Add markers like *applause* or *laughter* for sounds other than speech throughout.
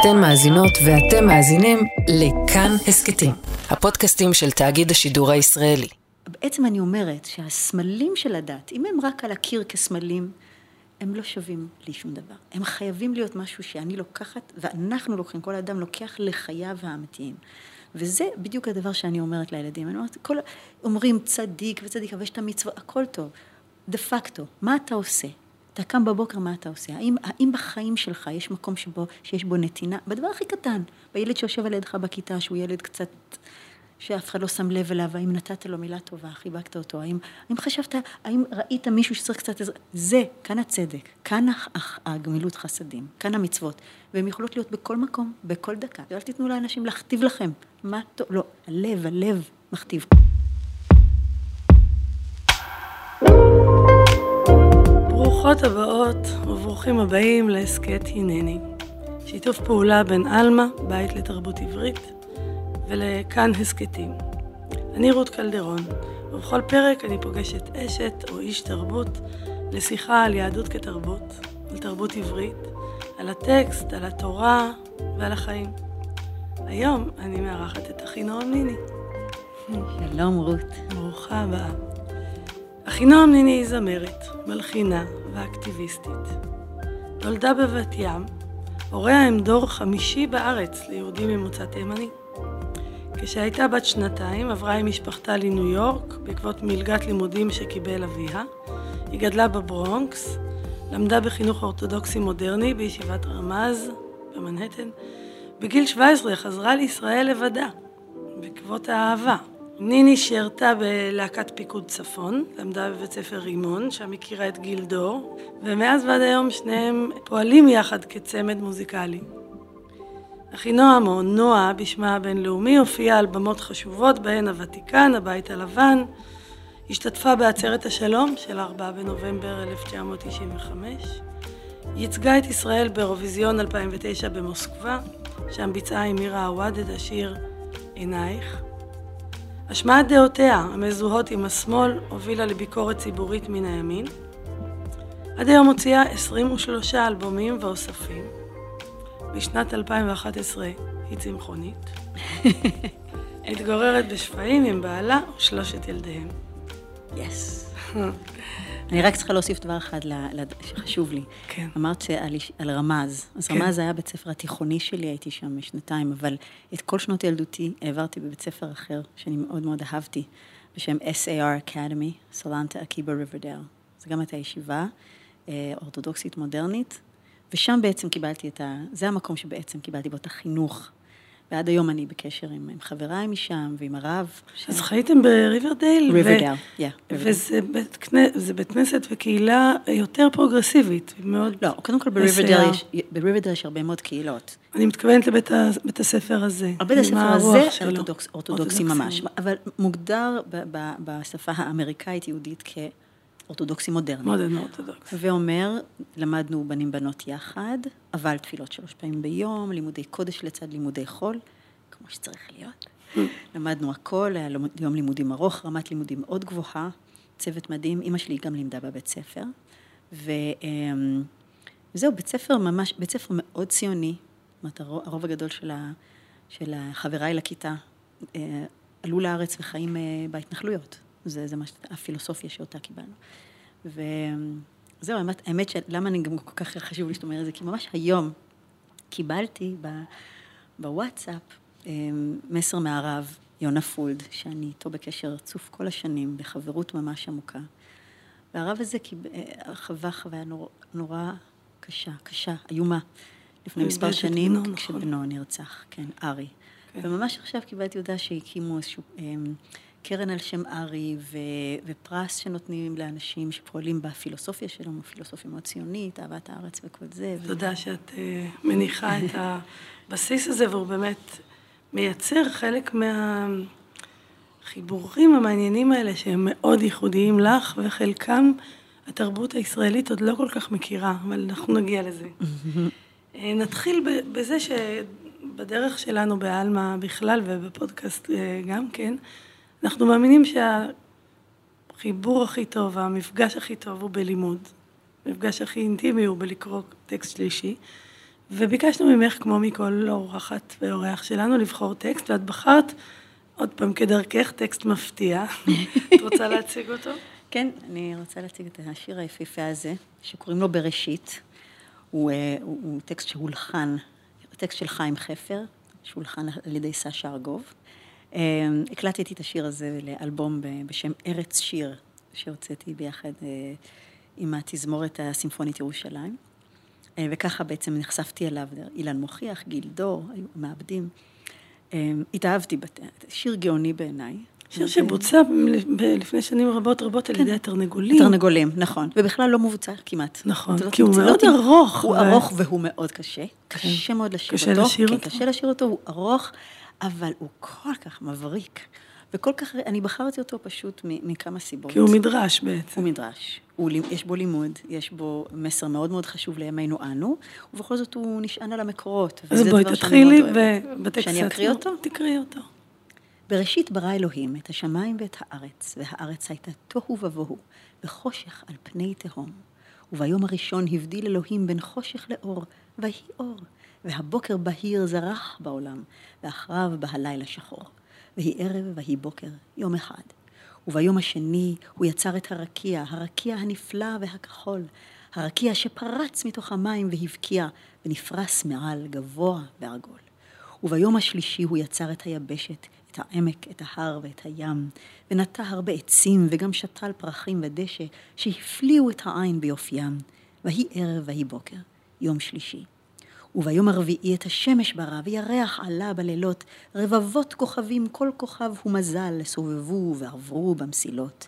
אתן מאזינות ואתם מאזינים לכאן הסכתים, הפודקאסטים של תאגיד השידור הישראלי. בעצם אני אומרת שהסמלים של הדת, אם הם רק על הקיר כסמלים, הם לא שווים לי שום דבר. הם חייבים להיות משהו שאני לוקחת, ואנחנו לוקחים, כל אדם לוקח לחייו האמיתיים. וזה בדיוק הדבר שאני אומרת לילדים. אני אומרת, כל, אומרים צדיק וצדיק, אבל יש את המצווה, הכל טוב. דה פקטו, מה אתה עושה? אתה קם בבוקר, מה אתה עושה? האם, האם בחיים שלך יש מקום שבו, שיש בו נתינה? בדבר הכי קטן, בילד שיושב על ידך בכיתה, שהוא ילד קצת, שאף אחד לא שם לב אליו, האם נתת לו מילה טובה, חיבקת אותו, האם, האם חשבת, האם ראית מישהו שצריך קצת עזרה? זה, כאן הצדק, כאן הגמילות חסדים, כאן המצוות, והן יכולות להיות בכל מקום, בכל דקה. ואל תיתנו לאנשים להכתיב לכם, מה טוב, לא, הלב, הלב מכתיב. ברוכות הבאות וברוכים הבאים להסכת הנני. שיתוף פעולה בין עלמה, בית לתרבות עברית, ולכאן הסכתים. אני רות קלדרון, ובכל פרק אני פוגשת אשת או איש תרבות לשיחה על יהדות כתרבות, על תרבות עברית, על הטקסט, על התורה ועל החיים. היום אני מארחת את אחינועם ניני. שלום רות. ברוכה הבאה. אחינועם ניני היא זמרת, מלחינה ואקטיביסטית. נולדה בבת ים, הוריה הם דור חמישי בארץ ליהודים ממוצא תימני. כשהייתה בת שנתיים עברה עם משפחתה לניו יורק בעקבות מלגת לימודים שקיבל אביה. היא גדלה בברונקס, למדה בחינוך אורתודוקסי מודרני בישיבת רמז במנהטן. בגיל 17 חזרה לישראל לבדה, בעקבות האהבה. ניני שירתה בלהקת פיקוד צפון, למדה בבית ספר רימון, שם הכירה את גיל דור, ומאז ועד היום שניהם פועלים יחד כצמד מוזיקלי. אחינועם, או נועה בשמה הבינלאומי, הופיעה על במות חשובות בהן הוותיקן, הבית הלבן, השתתפה בעצרת השלום של 4 בנובמבר 1995, ייצגה את ישראל באירוויזיון 2009 במוסקבה, שם ביצעה עם מירה עוואד את השיר עינייך. השמעת דעותיה המזוהות עם השמאל הובילה לביקורת ציבורית מן הימין. עד היום הוציאה 23 אלבומים ואוספים. בשנת 2011 היא צמחונית. *laughs* מתגוררת בשפיים עם בעלה ושלושת ילדיהם. יס. *laughs* אני רק צריכה להוסיף דבר אחד שחשוב לי. כן. אמרת שעל, על רמז. אז כן. רמז היה בית ספר התיכוני שלי, הייתי שם שנתיים, אבל את כל שנות ילדותי העברתי בבית ספר אחר, שאני מאוד מאוד אהבתי, בשם SAR Academy, סולנטה אקיבה ריברדל. זו גם הייתה ישיבה אה, אורתודוקסית מודרנית, ושם בעצם קיבלתי את ה... זה המקום שבעצם קיבלתי בו את החינוך. ועד היום אני בקשר עם, עם חבריי משם ועם הרב. אז חייתם בריברדייל. ריברדל, yeah, וזה בית, כנ- זה בית כנסת וקהילה יותר פרוגרסיבית, מאוד... לא, קודם כל בריוורדייל מסייע. יש, בריוורדייל יש הרבה מאוד קהילות. אני מתכוונת לבית ה- בית הספר הזה. בית הספר הזה. אורתודוקס, אורתודוקסי ממש, אבל מוגדר ב, ב, בשפה האמריקאית-יהודית כאורתודוקסי מודרני. Modern Orthodox. ואומר, למדנו בנים בנות יחד, אבל תפילות שלוש פעמים ביום, לימודי קודש לצד לימודי חול, כמו שצריך להיות. למדנו הכל, היה יום לימודים ארוך, רמת לימודים מאוד גבוהה, צוות מדהים, אימא שלי גם לימדה בבית ספר. ו, אמ, וזהו, בית ספר ממש, בית ספר מאוד ציוני, זאת אומרת, הרוב, הרוב הגדול של, ה, של חבריי לכיתה אה, עלו לארץ וחיים אה, בהתנחלויות. זה, זה מה, הפילוסופיה שאותה קיבלנו. וזהו, האמת, האמת שלמה אני גם כל כך חשוב לי שאת אומרת את זה, כי ממש היום קיבלתי ב, בוואטסאפ אה, מסר מהרב יונה פולד, שאני איתו בקשר רצוף כל השנים, בחברות ממש עמוקה. והרב הזה קיב... אה, חווה חוויה נור... נורא קשה, קשה, איומה, לפני מספר שנים, בנו, נכון. כשבנו נרצח, כן, ארי. כן. וממש עכשיו קיבלתי הודעה שהקימו איזשהו אמ, קרן על שם ארי, ו... ופרס שנותנים לאנשים שפועלים בפילוסופיה שלנו, פילוסופיה מאוד ציונית, אהבת הארץ וכל זה. ו- תודה שאת אה, מניחה את הבסיס הזה, והוא באמת מייצר חלק מהחיבורים המעניינים האלה, שהם מאוד ייחודיים לך, וחלקם התרבות הישראלית עוד לא כל כך מכירה, אבל אנחנו נגיע לזה. אה, נתחיל בזה שבדרך שלנו בעלמא בכלל ובפודקאסט אה, גם כן, אנחנו מאמינים שהחיבור הכי טוב, המפגש הכי טוב הוא בלימוד. המפגש הכי אינטימי הוא בלקרוא טקסט שלישי. וביקשנו ממך, כמו מכל אורחת ואורח שלנו, לבחור טקסט, ואת בחרת, עוד פעם, כדרכך, טקסט מפתיע. *laughs* את רוצה להציג אותו? כן, אני רוצה להציג את השיר היפהפה הזה, שקוראים לו בראשית. הוא, אה, הוא, הוא טקסט שהולחן, טקסט של חיים חפר, שהולחן על ידי סשה ארגוב. אה, הקלטתי את השיר הזה לאלבום בשם ארץ שיר, שהוצאתי ביחד אה, עם התזמורת הסימפונית ירושלים. וככה בעצם נחשפתי אליו, אילן מוכיח, גיל דור, היו מעבדים. התאהבתי, שיר גאוני בעיניי. שיר שבוצע לפני שנים רבות רבות על ידי התרנגולים. התרנגולים, נכון. ובכלל לא מבוצע כמעט. נכון, כי הוא מאוד ארוך. הוא ארוך והוא מאוד קשה. קשה מאוד לשיר אותו. קשה לשיר אותו. קשה לשיר אותו, הוא ארוך, אבל הוא כל כך מבריק. וכל כך, אני בחרתי אותו פשוט מכמה סיבות. כי הוא מדרש בעצם. הוא מדרש. הוא, יש בו לימוד, יש בו מסר מאוד מאוד חשוב לימינו אנו, ובכל זאת הוא נשען על המקורות. אז בואי תתחילי בטקסט שאני אקריא אותו? תקראי אותו. בראשית ברא אלוהים את השמיים ואת הארץ, והארץ הייתה תוהו ובוהו, וחושך על פני תהום. וביום הראשון הבדיל אלוהים בין חושך לאור, ויהי אור. והבוקר בהיר זרח בעולם, ואחריו בא הלילה שחור. ויהי ערב ויהי בוקר, יום אחד. וביום השני הוא יצר את הרקיע, הרקיע הנפלא והכחול, הרקיע שפרץ מתוך המים והבקיע, ונפרס מעל גבוה ועגול. וביום השלישי הוא יצר את היבשת, את העמק, את ההר ואת הים, ונטע הרבה עצים וגם שתל פרחים ודשא, שהפליאו את העין ביופיים. ויהי ערב ויהי בוקר, יום שלישי. וביום הרביעי את השמש ברא, וירח עלה בלילות, רבבות כוכבים, כל כוכב ומזל, סובבו ועברו במסילות.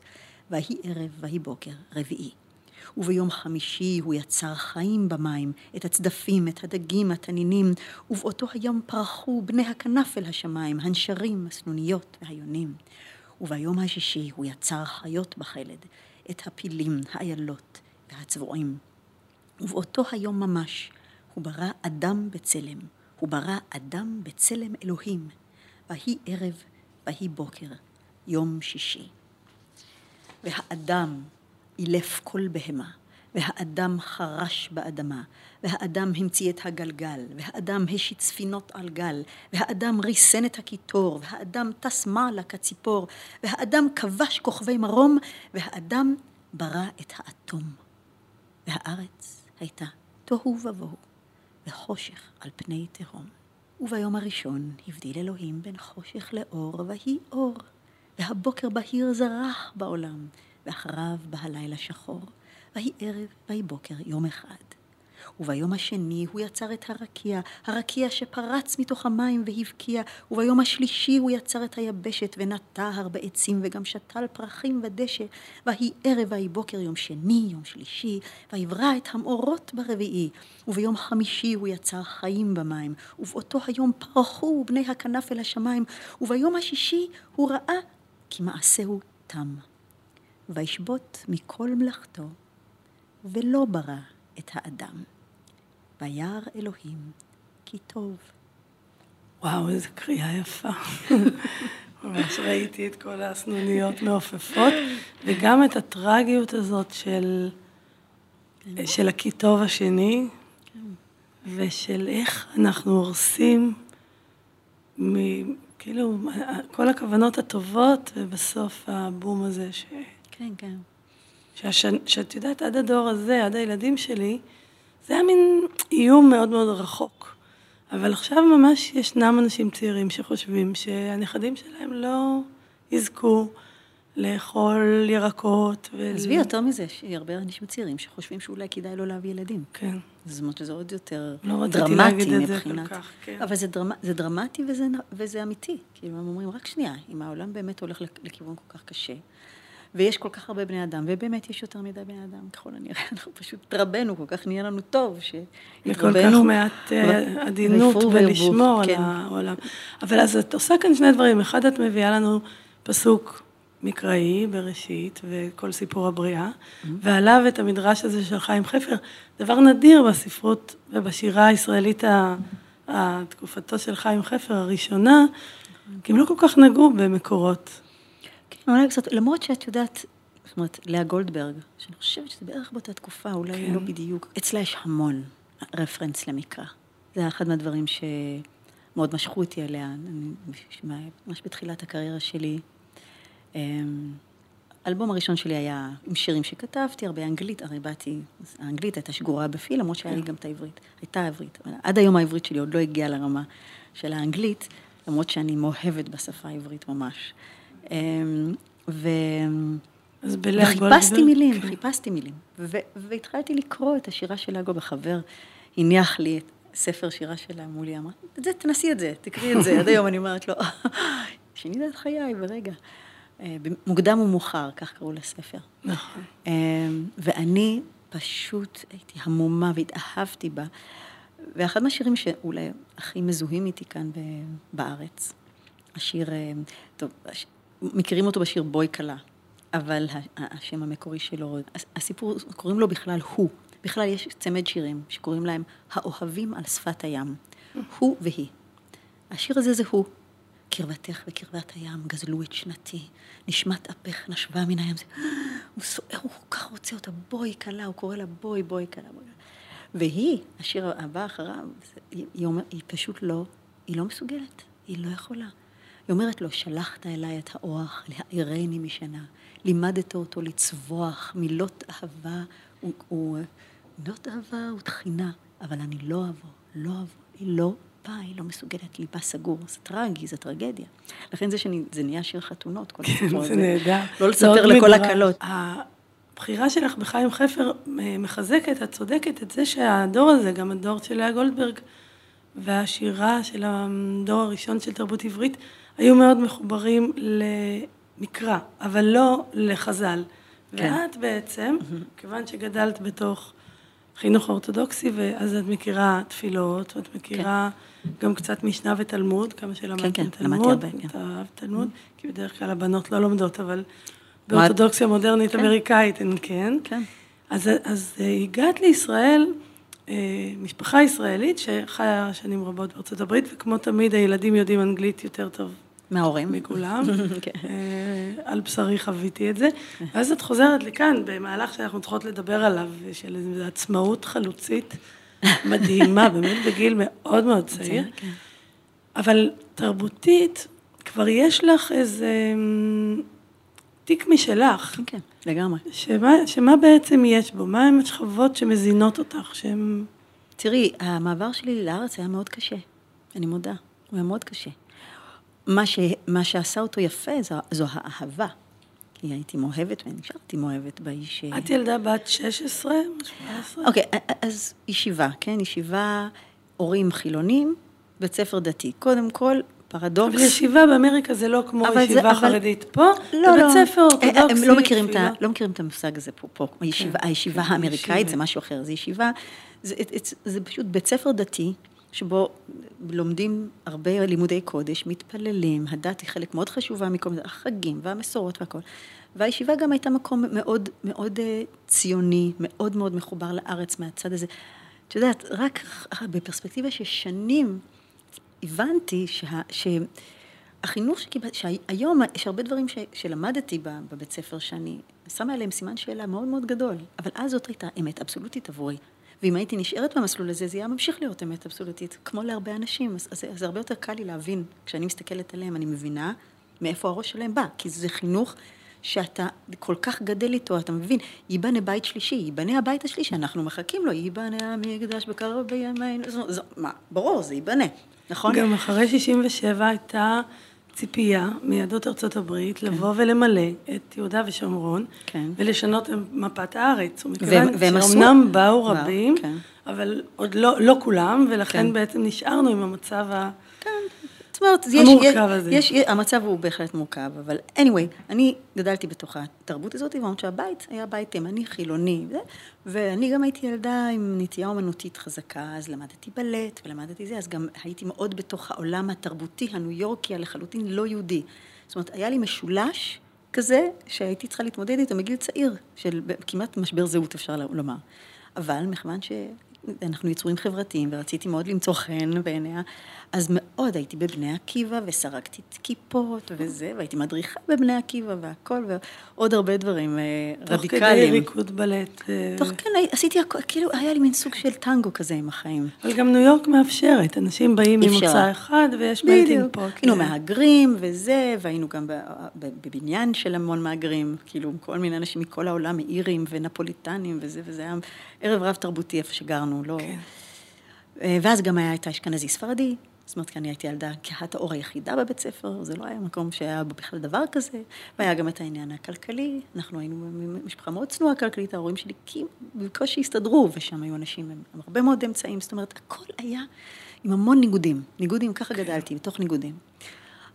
ויהי ערב ויהי בוקר, רביעי. וביום חמישי הוא יצר חיים במים, את הצדפים, את הדגים, התנינים, ובאותו היום פרחו בני הכנף אל השמיים, הנשרים, הסנוניות והיונים. וביום השישי הוא יצר חיות בחלד, את הפילים, האיילות והצבועים. ובאותו היום ממש הוא ברא אדם בצלם, הוא ברא אדם בצלם אלוהים. ויהי ערב ויהי בוקר, יום שישי. והאדם אילף כל בהמה, והאדם חרש באדמה, והאדם המציא את הגלגל, והאדם השית ספינות על גל, והאדם ריסן את הקיטור, והאדם טס מעלה כציפור, והאדם כבש כוכבי מרום, והאדם ברא את האטום. והארץ הייתה תוהו ובוהו, וחושך על פני תהום. וביום הראשון הבדיל אלוהים בין חושך לאור, ויהי אור, והבוקר בהיר זרח בעולם, ואחריו בא הלילה שחור, ויהי ערב ויהי בוקר יום אחד. וביום השני הוא יצר את הרקיע, הרקיע שפרץ מתוך המים והבקיע, וביום השלישי הוא יצר את היבשת ונטע הרבה עצים וגם שתל פרחים ודשא, ויהי ערב ויהי בוקר יום שני, יום שלישי, ויברא את המאורות ברביעי, וביום חמישי הוא יצר חיים במים, ובאותו היום פרחו בני הכנף אל השמיים, וביום השישי הוא ראה כי מעשהו תם. וישבות מכל מלאכתו, ולא ברא את האדם. וירא אלוהים כי טוב. וואו, איזה קריאה יפה. *laughs* ממש ראיתי את כל הסנוניות מעופפות, וגם את הטרגיות הזאת של, כן. של הכי טוב השני, כן. ושל איך אנחנו הורסים, מ, כאילו, כל הכוונות הטובות, ובסוף הבום הזה ש... כן, כן. שהשנ... שאת יודעת, עד הדור הזה, עד הילדים שלי, זה היה מין איום מאוד מאוד רחוק. אבל עכשיו ממש ישנם אנשים צעירים שחושבים שהנכדים שלהם לא יזכו לאכול ירקות. ו... עזבי, יותר מזה, יש הרבה אנשים צעירים שחושבים שאולי כדאי לא להביא ילדים. כן. זאת אומרת שזה עוד יותר לא דרמטי מבחינת... כך, כן. אבל זה, דרמ... זה דרמטי וזה, וזה אמיתי. כאילו, הם אומרים, רק שנייה, אם העולם באמת הולך לכיוון כל כך קשה, ויש כל כך הרבה בני אדם, ובאמת יש יותר מדי בני אדם, ככל הנראה, *laughs* אנחנו פשוט התרבנו, כל כך נהיה לנו טוב, שהתרבנו. וכל כך מעט אה, עדינות ולשמור על כן. העולם. אבל אז את עושה כאן שני דברים, אחד את מביאה לנו פסוק מקראי בראשית, וכל סיפור הבריאה, mm-hmm. ועליו את המדרש הזה של חיים חפר, דבר נדיר בספרות ובשירה הישראלית התקופתו של חיים חפר הראשונה, כי הם לא כל כך נגעו במקורות אולי קצת, למרות שאת יודעת, זאת אומרת, לאה גולדברג, שאני חושבת שזה בערך באותה תקופה, אולי כן. לא בדיוק, אצלה יש המון רפרנס למקרא. זה היה אחד מהדברים שמאוד משכו אותי אליה, אני, ממש בתחילת הקריירה שלי. אמ, האלבום הראשון שלי היה עם שירים שכתבתי, הרבה אנגלית, הרי באתי, האנגלית הייתה שגורה בפי, למרות שהיה לי כן. גם את העברית, הייתה עברית, אבל עד היום העברית שלי עוד לא הגיעה לרמה של האנגלית, למרות שאני מאוהבת בשפה העברית ממש. אמ, ו... אז בלאה וחיפשתי מילים, כן. חיפשתי מילים, והתחלתי לקרוא את השירה של אגו, וחבר הניח לי את ספר שירה שלה מולי, אמר, את זה, תנסי את זה, תקראי את זה, *laughs* עד היום אני אומרת לו, שינית את חיי ברגע. אה, מוקדם ומאוחר, כך קראו לספר. נכון. אה, ואני פשוט הייתי המומה והתאהבתי בה. ואחד מהשירים שאולי הכי מזוהים איתי כאן בארץ, השיר, אה, טוב, מכירים אותו בשיר בואי כלה, אבל השם המקורי שלו, הסיפור, קוראים לו בכלל הוא. בכלל יש צמד שירים שקוראים להם האוהבים על שפת הים. הוא והיא. השיר הזה זה הוא. קרבתך וקרבת הים גזלו את שנתי, נשמת אפך נשבה מן הים. הוא סוער, הוא כל כך רוצה אותה, בואי כלה, הוא קורא לה בואי, בואי כלה. והיא, השיר הבא אחריו, היא, אומר, היא פשוט לא, היא לא מסוגלת, היא לא יכולה. היא אומרת לו, שלחת אליי את האורח להעירני משנה, לימדת אותו לצבוח מילות אהבה, מילות אהבה ותחינה, אבל אני לא אבוא, לא אבוא, היא לא באה, היא לא מסוגלת, ליבה סגור, זה טרגי, זה טרגדיה. לכן זה שזה נהיה שיר חתונות, כל הסיפור הזה. זה נהדר. לא לספר לכל הקלות. הבחירה שלך בחיים חפר אה, מחזקת, את צודקת, את זה שהדור הזה, גם הדור של לאה גולדברג והשירה של הדור הראשון של תרבות עברית, היו מאוד מחוברים למקרא, אבל לא לחז"ל. כן. ואת בעצם, כיוון שגדלת בתוך חינוך אורתודוקסי, ואז את מכירה תפילות, ואת מכירה כן. גם קצת משנה ותלמוד, כמה שלמדת כן, כן, תלמוד. למדתי הרבה, כן. את אהבת תלמוד, mm-hmm. כי בדרך כלל הבנות לא לומדות, אבל באורתודוקסיה מודרנית כן. אמריקאית הן כן. כן. אז, אז הגעת לישראל, משפחה ישראלית שחיה שנים רבות בארצות הברית, וכמו תמיד הילדים יודעים אנגלית יותר טוב מההורים. מכולם. *laughs* כן. אה, על בשרי חוויתי את זה. ואז את חוזרת לכאן, במהלך שאנחנו צריכות לדבר עליו, של איזו עצמאות חלוצית *laughs* מדהימה, באמת בגיל מאוד מאוד צעיר. כן. אבל תרבותית, כבר יש לך איזה תיק משלך. כן, לגמרי. שמה, שמה בעצם יש בו? מה הן השכבות שמזינות אותך? שהם... תראי, המעבר שלי לארץ היה מאוד קשה, אני מודה. הוא היה מאוד קשה. מה, ש, מה שעשה אותו יפה זו, זו האהבה. כי הייתי מאוהבת ונשארתי מאוהבת באיש... את ילדה בת 16? 17? אוקיי, אז ישיבה, כן? ישיבה, הורים חילונים, בית ספר דתי. קודם כל, פרדוקס. אבל ישיבה באמריקה זה לא כמו ישיבה זה, חרדית אבל... פה, לא, זה בית לא. ספר אורתודוקסי. הם לא מכירים, את, לא מכירים את המושג הזה פה. פה. כן, הישיבה, הישיבה כן, האמריקאית ישיבה. זה משהו אחר, זה ישיבה, זה, זה, זה פשוט בית ספר דתי, שבו לומדים הרבה לימודי קודש, מתפללים, הדת היא חלק מאוד חשובה מכל מיני, החגים והמסורות והכל. והישיבה גם הייתה מקום מאוד מאוד אה, ציוני, מאוד מאוד מחובר לארץ מהצד הזה. את יודעת, רק בפרספקטיבה של שנים הבנתי שה, שהחינוך שקיבלתי, שהיום יש הרבה דברים ש, שלמדתי בבית ספר שאני שמה עליהם סימן שאלה מאוד מאוד גדול, אבל אז זאת הייתה אמת אבסולוטית עבורי. ואם הייתי נשארת במסלול הזה, זה היה ממשיך להיות אמת אבסולוטית, כמו להרבה אנשים. אז, אז זה הרבה יותר קל לי להבין, כשאני מסתכלת עליהם, אני מבינה מאיפה הראש שלהם בא, כי זה חינוך שאתה כל כך גדל איתו, אתה מבין, ייבנה בית שלישי, ייבנה הבית השלישי, אנחנו מחכים לו, ייבנה המקדש בקרוב בימינו, מה, ברור, זה ייבנה, נכון? גם אחרי 67 הייתה ציפייה מיהדות ארצות הברית כן. לבוא ולמלא את יהודה ושומרון, כן. ולשנות את מפת הארץ. ומכיוון שאומנם באו רבים, כן. אבל עוד לא, לא כולם, ולכן כן. בעצם נשארנו עם המצב ה... כן. אומרת, יש, המורכב יש, הזה. יש, המצב הוא בהחלט מורכב, אבל anyway, אני גדלתי בתוך התרבות הזאת, ואומרת שהבית היה בית תימני, חילוני, ואני גם הייתי ילדה עם נטייה אומנותית חזקה, אז למדתי בלט ולמדתי זה, אז גם הייתי מאוד בתוך העולם התרבותי הניו יורקי הלחלוטין לא יהודי. זאת אומרת, היה לי משולש כזה שהייתי צריכה להתמודד איתו מגיל צעיר, של כמעט משבר זהות אפשר לומר. אבל מכיוון ש... אנחנו יצורים חברתיים, ורציתי מאוד למצוא חן בעיניה, אז מאוד הייתי בבני עקיבא, וסרקתי כיפות וזה, והייתי מדריכה בבני עקיבא והכל, ועוד הרבה דברים אה, רדיקליים. תוך כדי ריקוד בלט. אה, תוך כן, עשיתי הכל, כאילו, היה לי מין סוג של טנגו כזה עם החיים. אבל גם ניו יורק מאפשרת, אנשים באים ממוצא אחד, ויש מלטינג פה. היינו מהגרים וזה, והיינו גם בבניין של המון מהגרים, כאילו, כל מיני אנשים מכל העולם, מאירים ונפוליטנים וזה, וזה היה ערב רב תרבותי איפה שגרנו, לא... כן. אה, ואז גם היה את האשכנזי ספרדי, זאת אומרת, כי אני הייתי ילדה כהת האור היחידה בבית ספר, זה לא היה מקום שהיה בו בכלל דבר כזה, והיה גם את העניין הכלכלי, אנחנו היינו משפחה מאוד צנועה כלכלית, ההורים שלי בקושי הסתדרו, ושם היו אנשים עם הרבה מאוד אמצעים, זאת אומרת, הכל היה עם המון ניגודים, ניגודים, ככה גדלתי, בתוך ניגודים.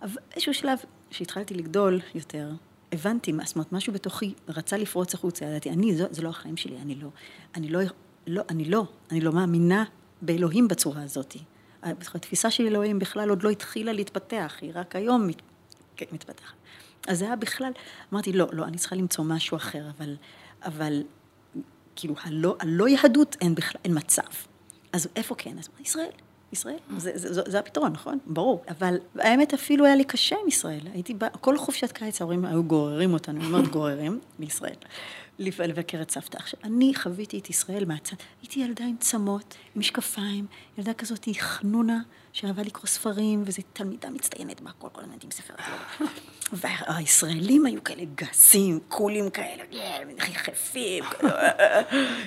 אבל באיזשהו שלב, כשהתחלתי לגדול יותר, הבנתי, זאת אומרת, משהו בתוכי רצה לפרוץ החוצה, ידעתי, אני, זה, זה לא החיים שלי, אני לא, אני לא, לא, אני לא, אני לא מאמינה באלוהים בצורה הזאת. התפיסה של אלוהים בכלל עוד לא התחילה להתפתח, היא רק היום מת, כן, מתפתחת. אז זה היה בכלל, אמרתי, לא, לא, אני צריכה למצוא משהו אחר, אבל, אבל כאילו, הלא, הלא יהדות אין בכלל, אין מצב. אז איפה כן? אז ישראל. ישראל, זה, זה, זה, זה הפתרון, נכון? ברור. אבל האמת אפילו היה לי קשה עם ישראל. הייתי, בא, כל חופשת קיץ ההורים היו גוררים אותנו, אומרת גוררים, *laughs* מישראל. לבקר את סבתא. עכשיו, אני חוויתי את ישראל מהצד, הייתי ילדה עם צמות, עם משקפיים, ילדה כזאת חנונה, שאהבה לקרוא ספרים, וזו תלמידה מצטיינת בהכל, כל הזמן עם ספר. והישראלים היו כאלה גסים, קולים כאלה, יחפים,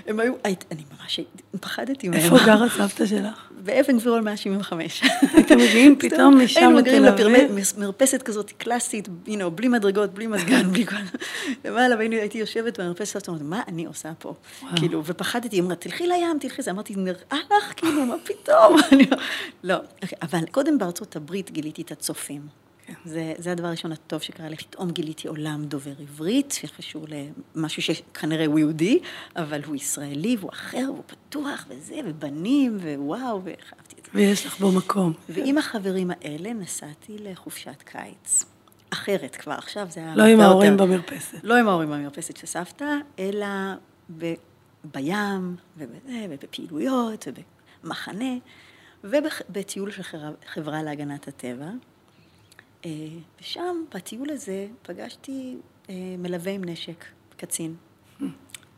הם היו, אני ממש פחדתי מהם. איפה גרה סבתא שלך? באבן גבירול 175. אתם מגיעים *laughs* פתאום משם היינו מגיעים למרפסת כזאת קלאסית, בלי מדרגות, בלי מזגן, בלי כל... למעלה, והייתי יושבת במרפסת, ואומרת, מה אני עושה פה? כאילו, ופחדתי, היא אמרה, תלכי לים, תלכי, זה אמרתי, נראה לך, כאילו, מה פתאום? *laughs* לא, אוקיי, אבל קודם בארצות הברית גיליתי את הצופים. זה, זה הדבר הראשון הטוב שקרה לי, פתאום גיליתי עולם דובר עברית, שקשור למשהו שכנראה הוא יהודי, אבל הוא ישראלי, והוא אחר, והוא פתוח, וזה, ובנים, ווואו, ואהבתי את זה. ויש לך בו מקום. ועם החברים האלה נסעתי לחופשת קיץ. אחרת כבר, עכשיו זה היה... לא עם ההורים יותר, במרפסת. לא עם ההורים במרפסת של סבתא, אלא ב, בים, ובזה, ובפעילויות, ובמחנה, ובטיול של חברה להגנת הטבע. אה, ושם, בטיול הזה, פגשתי אה, מלווה עם נשק, קצין,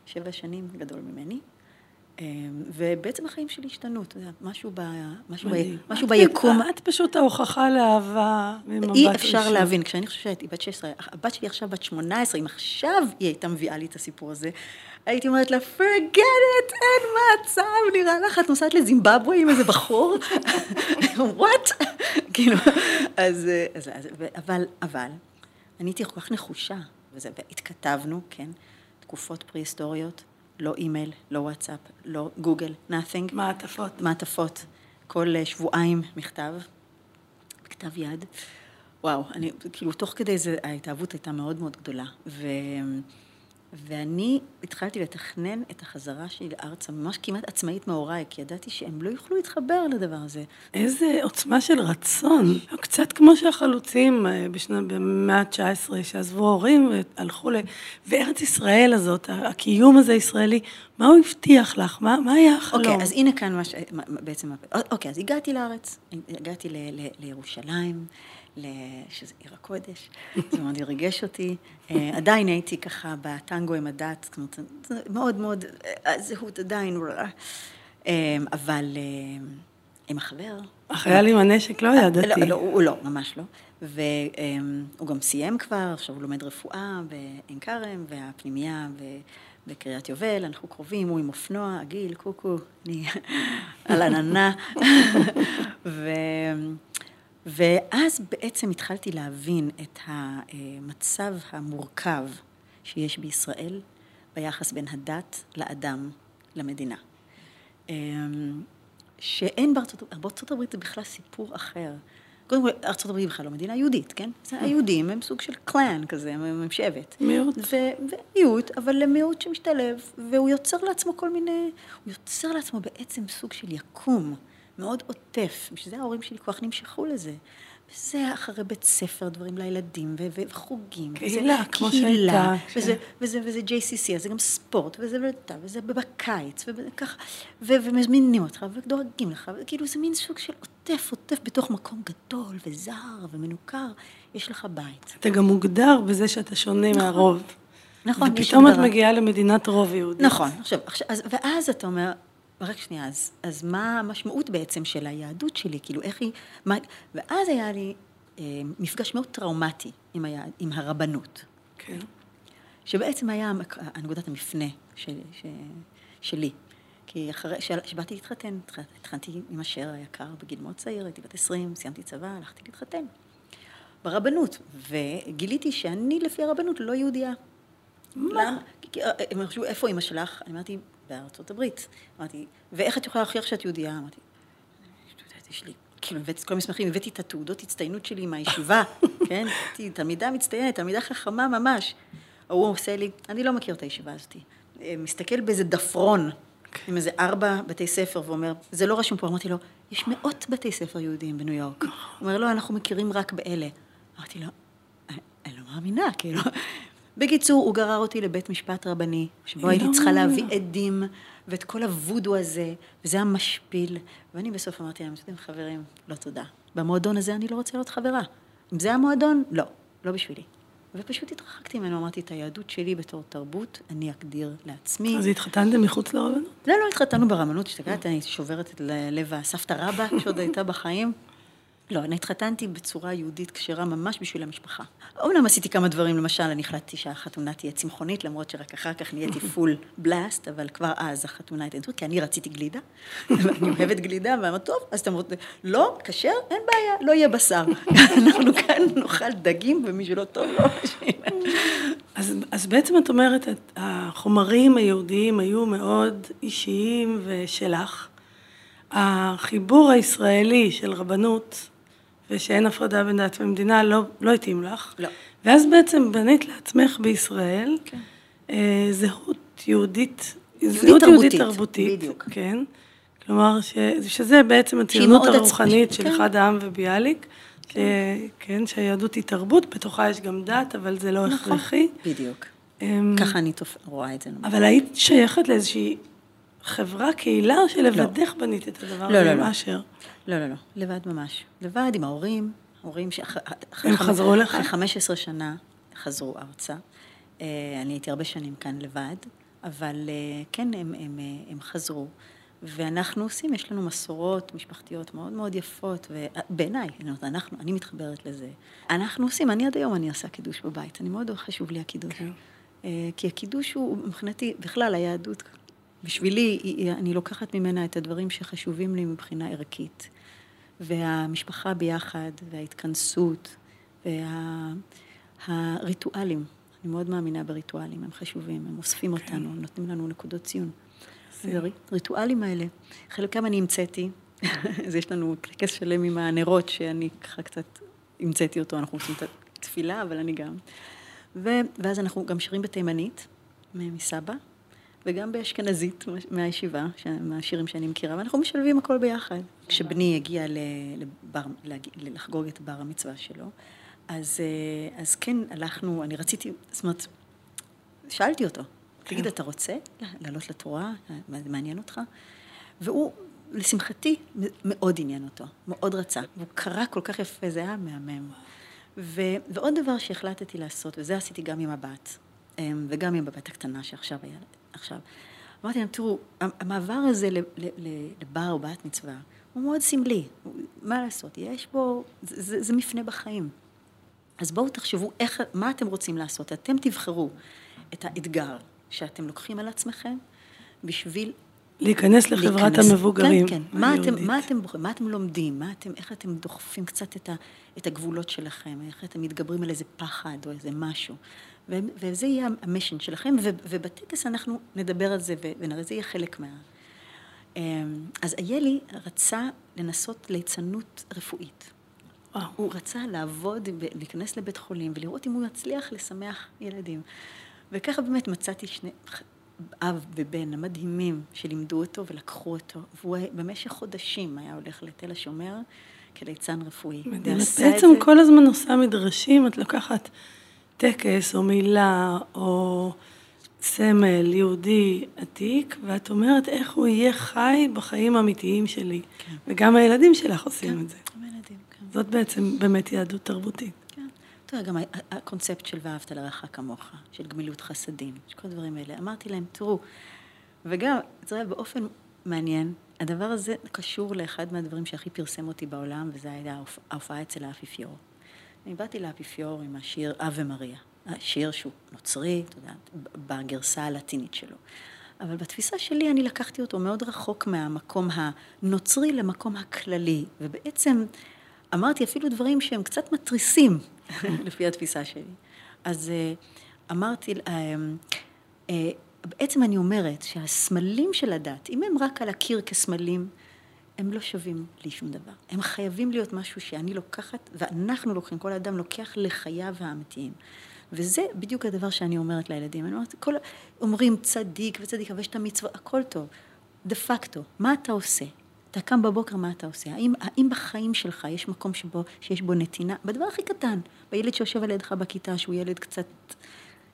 שבע שנים גדול ממני. אה, ובעצם החיים שלי השתנו, אתה יודע, משהו, ב, משהו, ב, משהו ביקום. את פשוט ההוכחה לאהבה ממבט אי אפשר ראשון. להבין, כשאני חושבת שהייתי בת 16, הבת שלי עכשיו בת 18, אם עכשיו היא הייתה מביאה לי את הסיפור הזה, הייתי אומרת לה, forget it, אין מצב, נראה לך, את נוסעת לזימבבואה עם איזה בחור? *laughs* what? *laughs* כאילו, אז, אז, אז, אבל, אבל, אני הייתי כל כך נחושה, וזה, והתכתבנו, כן, תקופות פרה-היסטוריות, לא אימייל, לא וואטסאפ, לא גוגל, nothing. מעטפות. מעטפות. כל שבועיים מכתב, בכתב יד. וואו, אני, כאילו, תוך כדי זה, ההתאהבות הייתה מאוד מאוד גדולה. ו... ואני התחלתי לתכנן את החזרה שלי לארצה, ממש כמעט עצמאית מהוריי, כי ידעתי שהם לא יוכלו להתחבר לדבר הזה. איזה עוצמה של רצון. קצת כמו שהחלוצים אה, בשנה, במאה ה-19, שעזבו הורים והלכו ל... וארץ ישראל הזאת, הקיום הזה הישראלי, מה הוא הבטיח לך? מה, מה היה החלום? אוקיי, אז הנה כאן מה ש... בעצם... אוקיי, אז הגעתי לארץ, הגעתי ל... ל... לירושלים. שזה עיר הקודש, זה מאוד ריגש אותי. אה, עדיין הייתי ככה בטנגו עם הדת, זאת אומרת, מאוד מאוד, הזהות עדיין, אה, אבל אה, עם החבר. החייל עם הנשק לא ידעתי. לא, לא, הוא לא, ממש לא. והוא גם סיים כבר, עכשיו הוא לומד רפואה בעין כרם, והפנימייה בקריית יובל, אנחנו קרובים, הוא עם אופנוע, הגיל, קוקו, אני על עננה. *laughs* ואז בעצם התחלתי להבין את המצב המורכב שיש בישראל ביחס בין הדת לאדם, למדינה. אמ, שאין בארצות הברית, בארצות הברית זה בכלל סיפור אחר. קודם כל, ארצות הברית בכלל לא מדינה יהודית, כן? זה היהודים הם סוג של קלאן כזה, הם שבט. מיעוט. ומיעוט, אבל למיעוט שמשתלב, והוא יוצר לעצמו כל מיני, הוא יוצר לעצמו בעצם סוג של יקום. מאוד עוטף, בשביל זה ההורים שלי כל כך נמשכו לזה. זה אחרי בית ספר, דברים לילדים, ו- וחוגים. קהילה, וזה כמו קהילה, שהייתה, וזה, כן. וזה, וזה JCC, אז זה גם ספורט, וזה, וזה, וזה בקיץ, וככה, ו- ומזמינים אותך, ודואגים לך, וכאילו זה מין סוג של עוטף, עוטף בתוך מקום גדול, וזר, ומנוכר, יש לך בית. אתה גם מוגדר בזה שאתה שונה מהרוב. נכון, ופתאום את. מגיעה למדינת רוב יהודית. נכון, עכשיו, עכשיו אז, ואז אתה אומר, רק שנייה, אז, אז מה המשמעות בעצם של היהדות שלי? כאילו, איך היא... מה, ואז היה לי אה, מפגש מאוד טראומטי עם, היה, עם הרבנות, כן. שבעצם היה נקודת המפנה של, ש, שלי. כי אחרי שבאתי להתחתן, התח- התחתנתי עם אשר היקר בגיל מאוד צעיר, הייתי בת 20, סיימתי צבא, הלכתי להתחתן. ברבנות, וגיליתי שאני לפי הרבנות לא יהודייה. למה? כי- כי, אה, הם חשבו, איפה אימא שלך? אני אמרתי, בארצות הברית. אמרתי, ואיך את יכולה להוכיח שאת יהודייה? אמרתי, "את יודעת, יש לי, כאילו, הבאתי את כל המסמכים, הבאתי את התעודות הצטיינות שלי מהישיבה, *laughs* כן? הייתי תלמידה מצטיינת, תלמידה חכמה ממש. ההוא עושה לי, אני לא מכיר את הישיבה הזאת. אה, מסתכל באיזה דפרון, עם איזה ארבע בתי ספר, ואומר, זה לא רשום פה. אמרתי לו, יש מאות בתי ספר יהודיים בניו יורק. הוא אומר, לא, אנחנו מכירים רק באלה. אמרתי לו, "אני- אני לא מאמינה, כאילו. בקיצור, הוא גרר אותי לבית משפט רבני, שבו הייתי צריכה מאמינה. להביא עדים, ואת כל הוודו הזה, וזה היה משפיל. ואני בסוף אמרתי להם, אתם חברים, לא תודה. במועדון הזה אני לא רוצה להיות חברה. אם זה המועדון, לא, לא בשבילי. ופשוט התרחקתי ממנו, אמרתי, את היהדות שלי בתור תרבות, אני אגדיר לעצמי. אז התחתנתם מחוץ לרבנות? לא, לא התחתנו ברבנות, השתגעת, אני שוברת את לב הסבתא רבא שעוד הייתה בחיים. לא, אני התחתנתי בצורה יהודית כשרה ממש בשביל המשפחה. אומנם עשיתי כמה דברים, למשל, אני החלטתי שהחתונה תהיה צמחונית, למרות שרק אחר כך נהייתי פול בלאסט, אבל כבר אז החתונה הייתה נטורית, כי אני רציתי גלידה, *laughs* ואני אוהבת גלידה, ואמרתי, טוב, אז אתם רוצים, לא, כשר, אין בעיה, לא יהיה בשר. *laughs* אנחנו כאן נאכל דגים, ומי שלא טוב, לא. אז, אז בעצם את אומרת, החומרים היהודיים היו מאוד אישיים ושלך. החיבור הישראלי של רבנות, ושאין הפרדה בין דת ומדינה, לא, לא התאים לך. לא. ואז בעצם בנית לעצמך בישראל כן. אה, זהות יהודית, זהות תרבותית, יהודית תרבותית. בדיוק. כן. כלומר, ש, שזה בעצם הציונות הרוחנית עצמאית, של כן. אחד העם וביאליק. ש- כן, שהיהדות היא תרבות, בתוכה יש גם דת, אבל זה לא נכון. הכרחי. בדיוק. אמ, ככה אני תופ- רואה את זה. אבל היית שייכת לאיזושהי חברה, קהילה, או שלבדך בנית את הדבר לא, הזה לא, עם לא. אשר? לא, לא, לא, לבד ממש. לבד עם ההורים, ההורים שאחרי... הם חזרו לך? אחרי 15 שנה חזרו ארצה. אה, אני הייתי הרבה שנים כאן לבד, אבל אה, כן, הם, הם, אה, הם חזרו. ואנחנו עושים, יש לנו מסורות משפחתיות מאוד מאוד יפות, ובעיניי, אנחנו, אני מתחברת לזה. אנחנו עושים, אני עד היום אני עושה קידוש בבית, אני מאוד חשוב לי הקידוש. כן. כי הקידוש הוא, מבחינתי, בכלל היהדות, בשבילי, אני לוקחת ממנה את הדברים שחשובים לי מבחינה ערכית. והמשפחה ביחד, וההתכנסות, והריטואלים. אני מאוד מאמינה בריטואלים, הם חשובים, הם אוספים אותנו, הם נותנים לנו נקודות ציון. הריטואלים האלה, חלקם אני המצאתי, *laughs* אז יש לנו טקס שלם עם הנרות, שאני ככה קצת המצאתי אותו, אנחנו עושים את התפילה, אבל אני גם. ו- ואז אנחנו גם שרים בתימנית, מסבא, וגם באשכנזית מהישיבה, מהשירים שאני מכירה, ואנחנו משלבים הכל ביחד. כשבני הגיע לבר, לחגוג את בר המצווה שלו, אז, אה, אז כן הלכנו, אני רציתי, זאת אומרת, שאלתי אותו, תגיד, אתה רוצה לעלות לתורה? מה, זה מעניין אותך? והוא, לשמחתי, מאוד עניין אותו, מאוד רצה. והוא קרא כל כך יפה, זה היה מהמם. ו, ועוד דבר שהחלטתי לעשות, וזה עשיתי גם עם הבת, אמ, וגם עם הבת הקטנה שעכשיו היה, עכשיו. אמרתי להם, תראו, המעבר הזה לבר או בת מצווה, הוא מאוד סמלי. מה לעשות? יש בו, זה, זה, זה מפנה בחיים. אז בואו תחשבו איך, מה אתם רוצים לעשות. אתם תבחרו את האתגר שאתם לוקחים על עצמכם בשביל להיכנס לחברת להיכנס. המבוגרים. כן, כן. מה. אתם, מה אתם? מה אתם לומדים? מה אתם, איך אתם דוחפים קצת את, ה, את הגבולות שלכם? איך אתם מתגברים על איזה פחד או איזה משהו? ו, וזה יהיה המשן שלכם, ו, ובטקס אנחנו נדבר על זה ונראה, זה יהיה חלק מה... אמ, אז איילי רצה לנסות ליצנות רפואית. וואו. הוא רצה לעבוד, להיכנס לבית חולים ולראות אם הוא יצליח לשמח ילדים. וככה באמת מצאתי שני, אב ובן המדהימים שלימדו אותו ולקחו אותו. והוא במשך חודשים היה הולך לתל השומר כליצן רפואי. מדהים. את בעצם כל הזמן עושה מדרשים, את לוקחת טקס או מילה או סמל יהודי עתיק, ואת אומרת איך הוא יהיה חי בחיים האמיתיים שלי. כן. וגם הילדים שלך עושים את זה. עם הילדים, כן. זאת בעצם באמת יהדות תרבותית. כן. יודע, גם הקונספט של ואהבת לרעך כמוך, של גמילות חסדים, של כל הדברים האלה. אמרתי להם, תראו, וגם, יודע, באופן מעניין, הדבר הזה קשור לאחד מהדברים שהכי פרסם אותי בעולם, וזה היה ההופ- ההופעה אצל האפיפיור. אני באתי לאפיפיור עם השיר אבה מריה, השיר שהוא נוצרי, אתה יודע, בגרסה הלטינית שלו. אבל בתפיסה שלי אני לקחתי אותו מאוד רחוק מהמקום הנוצרי למקום הכללי, ובעצם אמרתי אפילו דברים שהם קצת מתריסים, *laughs* לפי התפיסה שלי. אז אה, אמרתי, אה, אה, בעצם אני אומרת שהסמלים של הדת, אם הם רק על הקיר כסמלים, הם לא שווים לי שום דבר. הם חייבים להיות משהו שאני לוקחת, ואנחנו לוקחים, כל אדם לוקח לחייו האמיתיים. וזה בדיוק הדבר שאני אומרת לילדים. אני אומרת, כל, אומרים צדיק וצדיק, אבל יש את המצוות, הכל טוב. דה פקטו, מה אתה עושה? אתה קם בבוקר, מה אתה עושה? האם, האם בחיים שלך יש מקום שבו, שיש בו נתינה? בדבר הכי קטן, בילד שיושב על ידך בכיתה, שהוא ילד קצת,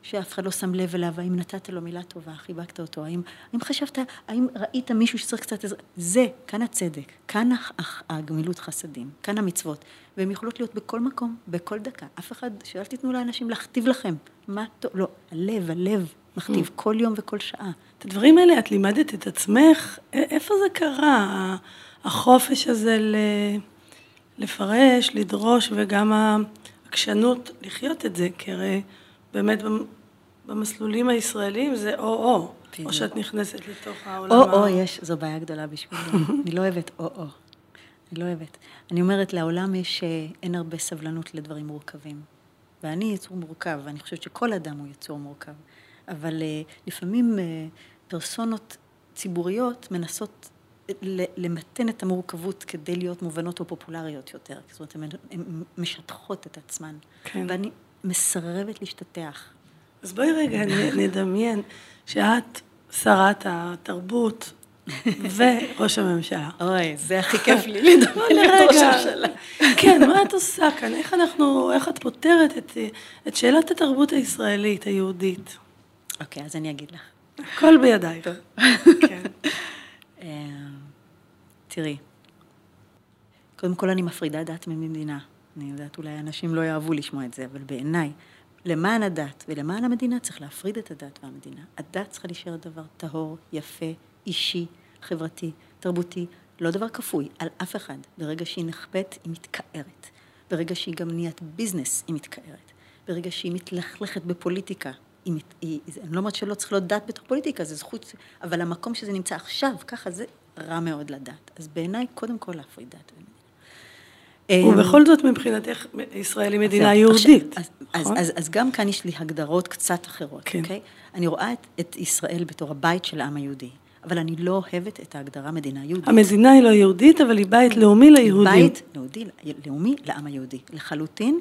שאף אחד לא שם לב אליו, האם נתת לו מילה טובה, חיבקת אותו, האם, האם חשבת, האם ראית מישהו שצריך קצת עזרה? זה, כאן הצדק, כאן הח- הח- הגמילות חסדים, כאן המצוות, והן יכולות להיות בכל מקום, בכל דקה. אף אחד, שאל תיתנו לאנשים להכתיב לכם. מה טוב, לא, הלב, הלב מכתיב כל יום וכל שעה. את הדברים האלה את לימדת את עצמך? איפה זה קרה? החופש הזה ל... לפרש, לדרוש, וגם העקשנות לחיות את זה, כי הרי באמת במ- במסלולים הישראלים זה או-או, או. שאת נכנסת לתוך העולם. או-או, יש, זו בעיה גדולה בשבילי. *laughs* אני לא אוהבת או-או. אני לא אוהבת. אני אומרת, לעולם יש, אה, אין הרבה סבלנות לדברים מורכבים. ואני יצור מורכב, ואני חושבת שכל אדם הוא יצור מורכב. אבל אה, לפעמים אה, פרסונות ציבוריות מנסות למתן את המורכבות כדי להיות מובנות או פופולריות יותר. זאת אומרת, הן משטחות את עצמן. כן. ואני מסרבת להשתטח. אז בואי רגע נדמיין שאת שרת התרבות וראש הממשלה. אוי, זה הכי כיף לי *laughs* לדבר על ראש הממשלה. כן, מה את עושה כאן? איך אנחנו, איך את פותרת את, את שאלת התרבות הישראלית, היהודית? אוקיי, אז אני אגיד לך. הכל בידייך. כן. *laughs* אה, תראי, קודם כל אני מפרידה דת ממדינה. אני יודעת, אולי אנשים לא יאהבו לשמוע את זה, אבל בעיניי, למען הדת ולמען המדינה צריך להפריד את הדת והמדינה. הדת צריכה להישאר דבר טהור, יפה, אישי, חברתי, תרבותי, לא דבר כפוי על אף אחד. ברגע שהיא נחבאת, היא מתכערת. ברגע שהיא גם נהיית ביזנס, היא מתכערת. ברגע שהיא מתלכלכת בפוליטיקה, היא, מת- היא, אני לא אומרת שלא צריך להיות דת בתוך פוליטיקה, זה זכות, אבל המקום שזה נמצא עכשיו, ככה זה רע מאוד לדת. אז בעיניי, קודם כל להפריד דת ומדינה. ובכל זאת מבחינתך ישראל היא מדינה זהו, יהודית. עכשיו, אז, נכון? אז, אז, אז גם כאן יש לי הגדרות קצת אחרות, כן. אוקיי? אני רואה את, את ישראל בתור הבית של העם היהודי, אבל אני לא אוהבת את ההגדרה מדינה יהודית. המדינה היא לא יהודית, אבל היא בית לאומי ליהודים. בית יהודי, לאומי לעם היהודי, לחלוטין,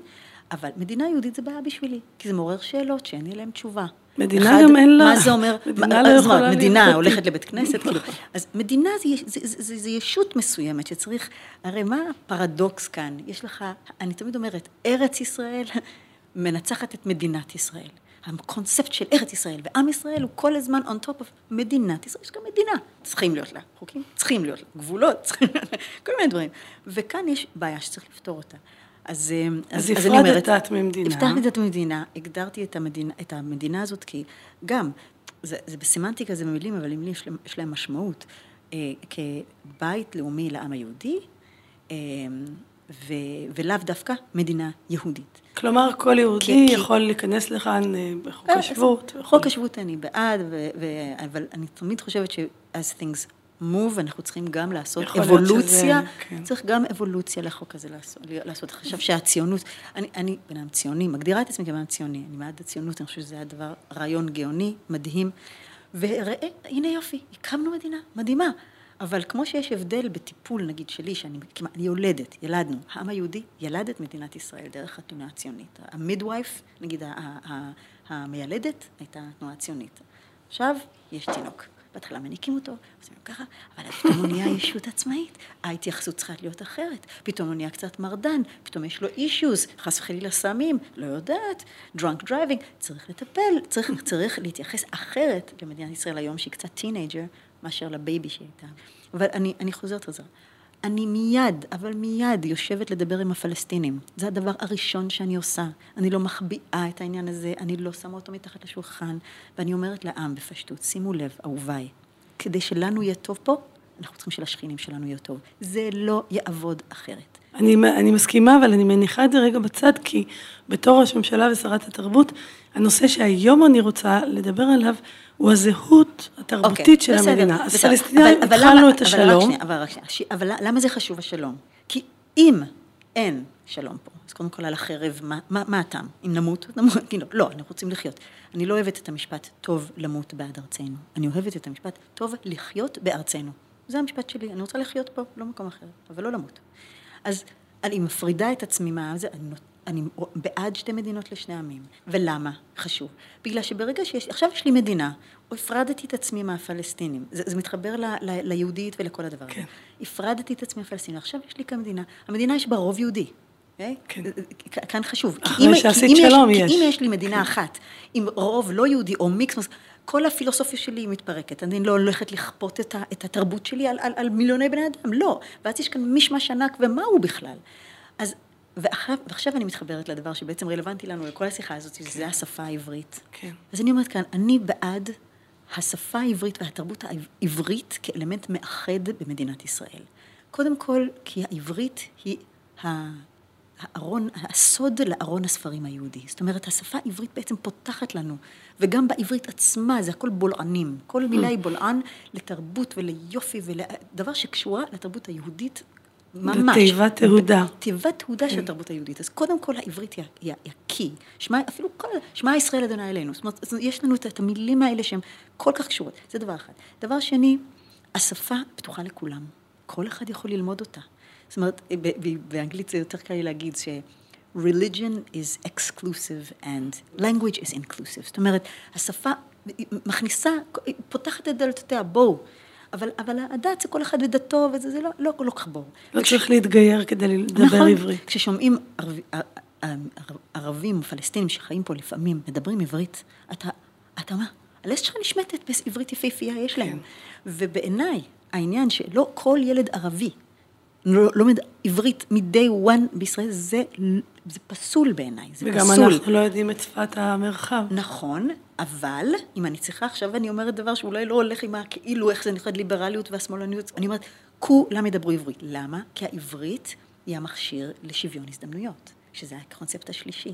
אבל מדינה יהודית זה בעיה בשבילי, כי זה מעורר שאלות שאין לי עליהן תשובה. מדינה גם אין לה- מה זה אומר? *laughs* מדינה לא יכולה להיות מדינה. הולכת לבית כנסת, *laughs* כאילו. אז מדינה זה, זה, זה, זה, זה ישות מסוימת שצריך, הרי מה הפרדוקס כאן? יש לך, אני תמיד אומרת, ארץ ישראל *laughs* מנצחת את מדינת ישראל. הקונספט של ארץ ישראל ועם ישראל הוא כל הזמן on top of מדינת ישראל, יש גם מדינה, צריכים להיות לה חוקים, צריכים להיות לה גבולות, צריכים להיות לה כל מיני דברים. וכאן יש בעיה שצריך לפתור אותה. אז, אה, אז אני הפרדת אומרת- דת ממדינה. הפרדתי דת ממדינה, הגדרתי את המדינה, את המדינה הזאת כי גם, זה, זה בסמנטיקה, זה במילים, אבל למילים יש, להם- יש להם משמעות. אה, כבית לאומי לעם היהודי, אה, ו, ולאו דווקא מדינה יהודית. כלומר, כל יהודי כי- יכול להיכנס לכאן אה, בחוק אה, השבות. חוק השבות אני בעד, ו, ו, אבל אני תמיד חושבת ש-as things move, אנחנו צריכים גם לעשות אבולוציה, שזה- כן. צריך גם אבולוציה לחוק הזה לעשות. לעשות. עכשיו שהציונות, אני, אני בן אדם ציוני, מגדירה את עצמי כבן אדם ציוני, אני בעד הציונות, אני חושבת שזה היה דבר, רעיון גאוני, מדהים, וראה, הנה יופי, הקמנו מדינה, מדהימה. אבל כמו שיש הבדל בטיפול, נגיד, שלי, שאני כמעט, אני יולדת, ילדנו, העם היהודי ילד את מדינת ישראל דרך התנועה הציונית. המידווייף, נגיד, המיילדת, הייתה התנועה הציונית. עכשיו, יש תינוק. בהתחלה מניקים אותו, עושים לו ככה, אבל פתאום הוא נהיה ישות עצמאית, ההתייחסות צריכה להיות אחרת, פתאום הוא נהיה קצת מרדן, פתאום יש לו אישיוז, חס וחלילה סמים, לא יודעת, drunk driving, צריך לטפל, צריך, צריך להתייחס אחרת למדינת ישראל היום, שהיא קצת teenager, מאשר ל baby שהיא הייתה. אבל אני, אני חוזרת לזה. אני מיד, אבל מיד יושבת לדבר עם הפלסטינים. זה הדבר הראשון שאני עושה. אני לא מחביאה את העניין הזה, אני לא שמה אותו מתחת לשולחן, ואני אומרת לעם בפשטות, שימו לב, אהוביי, כדי שלנו יהיה טוב פה, אנחנו צריכים שלשכנים שלנו יהיה טוב. זה לא יעבוד אחרת. אני, אני מסכימה, אבל אני מניחה את זה רגע בצד, כי בתור ראש ממשלה ושרת התרבות, הנושא שהיום אני רוצה לדבר עליו, הוא הזהות התרבותית okay, אוקיי, של בסדר, המדינה. אז פלסטינאים התחלנו את השלום. אבל רק שנייה, אבל רק שנייה. אבל למה זה חשוב השלום? כי אם אין שלום פה, אז קודם כל על החרב, מה, מה, מה הטעם? אם נמות, *laughs* נמות, כאילו, לא, אנחנו רוצים לחיות. אני לא אוהבת את המשפט טוב למות בעד ארצנו. אני אוהבת את המשפט טוב לחיות בארצנו. זה המשפט שלי, אני רוצה לחיות פה, לא במקום אחר, אבל לא למות. אז אני מפרידה את עצמי מה זה, אני אני בעד שתי מדינות לשני עמים. ולמה? חשוב. בגלל שברגע שיש, עכשיו יש לי מדינה, הפרדתי את עצמי מהפלסטינים. זה, זה מתחבר ל, ל, ליהודית ולכל הדבר הזה. כן. הפרדתי את עצמי מהפלסטינים, עכשיו יש לי כאן מדינה. המדינה יש בה רוב יהודי. Okay? אוקיי? כן. כאן חשוב. אחרי שעשית שלום יש. כי אם יש לי מדינה אחת עם רוב לא יהודי או מיקס, כל הפילוסופיה שלי מתפרקת. אני לא הולכת לכפות את, ה, את התרבות שלי על, על, על מיליוני בני אדם, לא. ואז יש כאן מישמש ענק, ומה הוא בכלל? אז ואחר, ועכשיו אני מתחברת לדבר שבעצם רלוונטי לנו לכל השיחה הזאת, כן. שזה השפה העברית. כן. אז אני אומרת כאן, אני בעד השפה העברית והתרבות העברית כאלמנט מאחד במדינת ישראל. קודם כל, כי העברית היא הארון, הסוד לארון הספרים היהודי. זאת אומרת, השפה העברית בעצם פותחת לנו, וגם בעברית עצמה זה הכל בולענים. כל מילה היא בולען לתרבות וליופי ולדבר שקשורה לתרבות היהודית ממש. לתיבת תהודה. תיבת תהודה של כן. התרבות היהודית. אז קודם כל העברית היא הקי. שמע, אפילו כל, שמע ישראל אדוני אלינו. זאת אומרת, יש לנו את המילים האלה שהן כל כך קשורות. זה דבר אחד. דבר שני, השפה פתוחה לכולם. כל אחד יכול ללמוד אותה. זאת אומרת, באנגלית זה יותר קל לי להגיד ש... religion is exclusive and language is inclusive. זאת אומרת, השפה מכניסה, פותחת את דלתותיה, בואו. אבל, אבל הדת זה כל אחד ודתו, וזה זה לא, לא, לא כך ברור. לא כש... צריך להתגייר כדי לדבר נכון, עברית. כששומעים ערב, ערבים, פלסטינים שחיים פה לפעמים, מדברים עברית, אתה, אתה אומר, הלסת שלך נשמטת בעברית יפהפייה יש להם. כן. ובעיניי, העניין שלא כל ילד ערבי לא לומד עברית מ-day one בישראל, זה, זה פסול בעיניי, זה וגם פסול. וגם אנחנו לא יודעים את שפת המרחב. נכון, אבל אם אני צריכה עכשיו, אני אומרת דבר שאולי לא הולך עם הכאילו, איך זה נקרא ליברליות והשמאלניות, אני אומרת, כולם ידברו עברית. למה? כי העברית היא המכשיר לשוויון הזדמנויות, שזה הקונספט השלישי.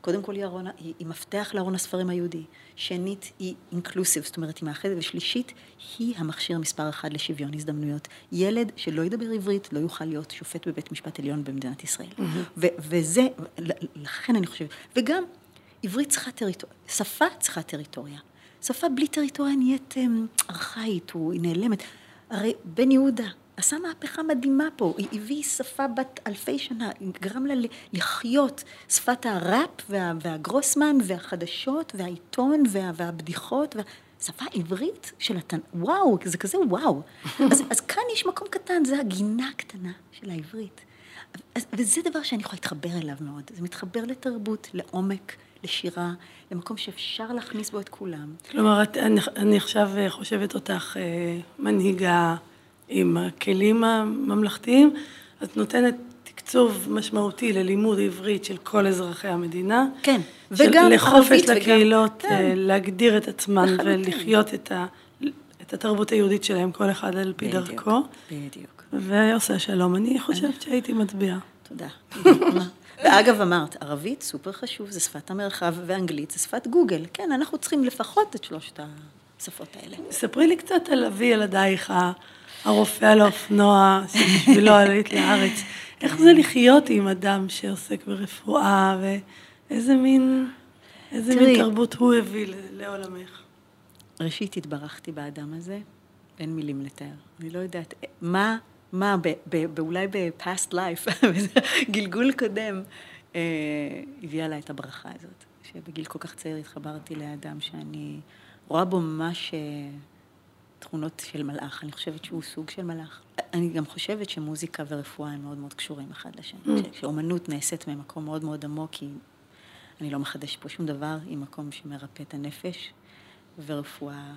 קודם כל היא, ארון, היא, היא מפתח לארון הספרים היהודי, שנית היא אינקלוסיב, זאת אומרת היא מאחדת, ושלישית היא המכשיר מספר אחד לשוויון הזדמנויות. ילד שלא ידבר עברית לא יוכל להיות שופט בבית משפט עליון במדינת ישראל. Mm-hmm. ו- וזה, לכן אני חושבת, וגם עברית צריכה טריטוריה, שפה צריכה טריטוריה. שפה בלי טריטוריה נהיית אמ, ארכאית, היא נעלמת. הרי בן יהודה, עשה מהפכה מדהימה פה, היא הביא שפה בת אלפי שנה, גרם לה לחיות שפת הראפ וה, והגרוסמן והחדשות והעיתון וה, והבדיחות, וה... שפה עברית של התנ... וואו, זה כזה וואו. *laughs* אז, אז כאן יש מקום קטן, זה הגינה הקטנה של העברית. אז, וזה דבר שאני יכולה להתחבר אליו מאוד, זה מתחבר לתרבות, לעומק, לשירה, למקום שאפשר להכניס בו את כולם. כלומר, את, אני, אני עכשיו חושבת אותך אה, מנהיגה עם הכלים הממלכתיים, את נותנת תקצוב משמעותי ללימוד עברית של כל אזרחי המדינה. כן, וגם ערבית. לחופש לקהילות, וגם, כן. אה, להגדיר את עצמן ולחיות את, ה, את התרבות היהודית שלהם, כל אחד על פי בדיוק, דרכו. בדיוק. ועושה שלום. אני חושבת שהייתי מצביעה. תודה. ואגב, אמרת, ערבית סופר חשוב, זה שפת המרחב, ואנגלית זה שפת גוגל. כן, אנחנו צריכים לפחות את שלושת השפות האלה. ספרי לי קצת על אבי ילדייך, הרופא על האופנוע, שבשבילו *laughs* עלית לארץ. איך זה לחיות עם אדם שעוסק ברפואה, ואיזה מין, איזה מין תרבות הוא הביא לעולמך? ראשית, התברכתי באדם הזה, אין מילים לתאר. אני לא יודעת מה, מה, אולי ב-past life, *laughs* גלגול קודם, אה, הביאה לה את הברכה הזאת. שבגיל כל כך צעיר התחברתי לאדם שאני רואה בו ממש... אה, תכונות של מלאך, אני חושבת שהוא סוג של מלאך. אני גם חושבת שמוזיקה ורפואה הם מאוד מאוד קשורים אחד לשני, mm. שאומנות נעשית ממקום מאוד מאוד עמוק, כי אני לא מחדש פה שום דבר, היא מקום שמרפא את הנפש, ורפואה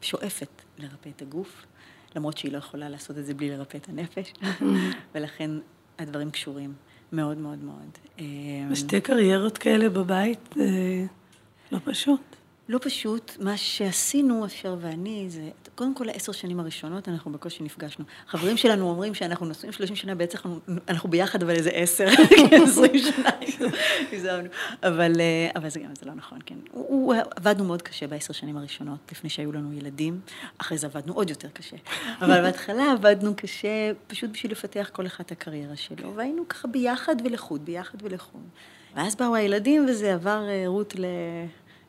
שואפת לרפא את הגוף, למרות שהיא לא יכולה לעשות את זה בלי לרפא את הנפש, mm. *laughs* ולכן הדברים קשורים מאוד מאוד מאוד. ושתי קריירות כאלה בבית זה לא פשוט. לא פשוט, מה שעשינו, אשר ואני, זה, קודם כל העשר שנים הראשונות אנחנו בקושי נפגשנו. חברים שלנו אומרים שאנחנו נשואים שלושים שנה, בעצם אנחנו, ביחד, אבל איזה עשר, *laughs* עשרים שנה, הגזמנו. אבל, אה, אבל זה גם, זה לא נכון, כן. הוא, הוא, עבדנו מאוד קשה בעשר שנים הראשונות, לפני שהיו לנו ילדים, אחרי זה עבדנו עוד יותר קשה. אבל בהתחלה עבדנו קשה, פשוט בשביל לפתח כל אחד את הקריירה שלו, והיינו ככה ביחד ולחוד, ביחד ולחוד. ואז באו הילדים, וזה עבר אה, רות ל...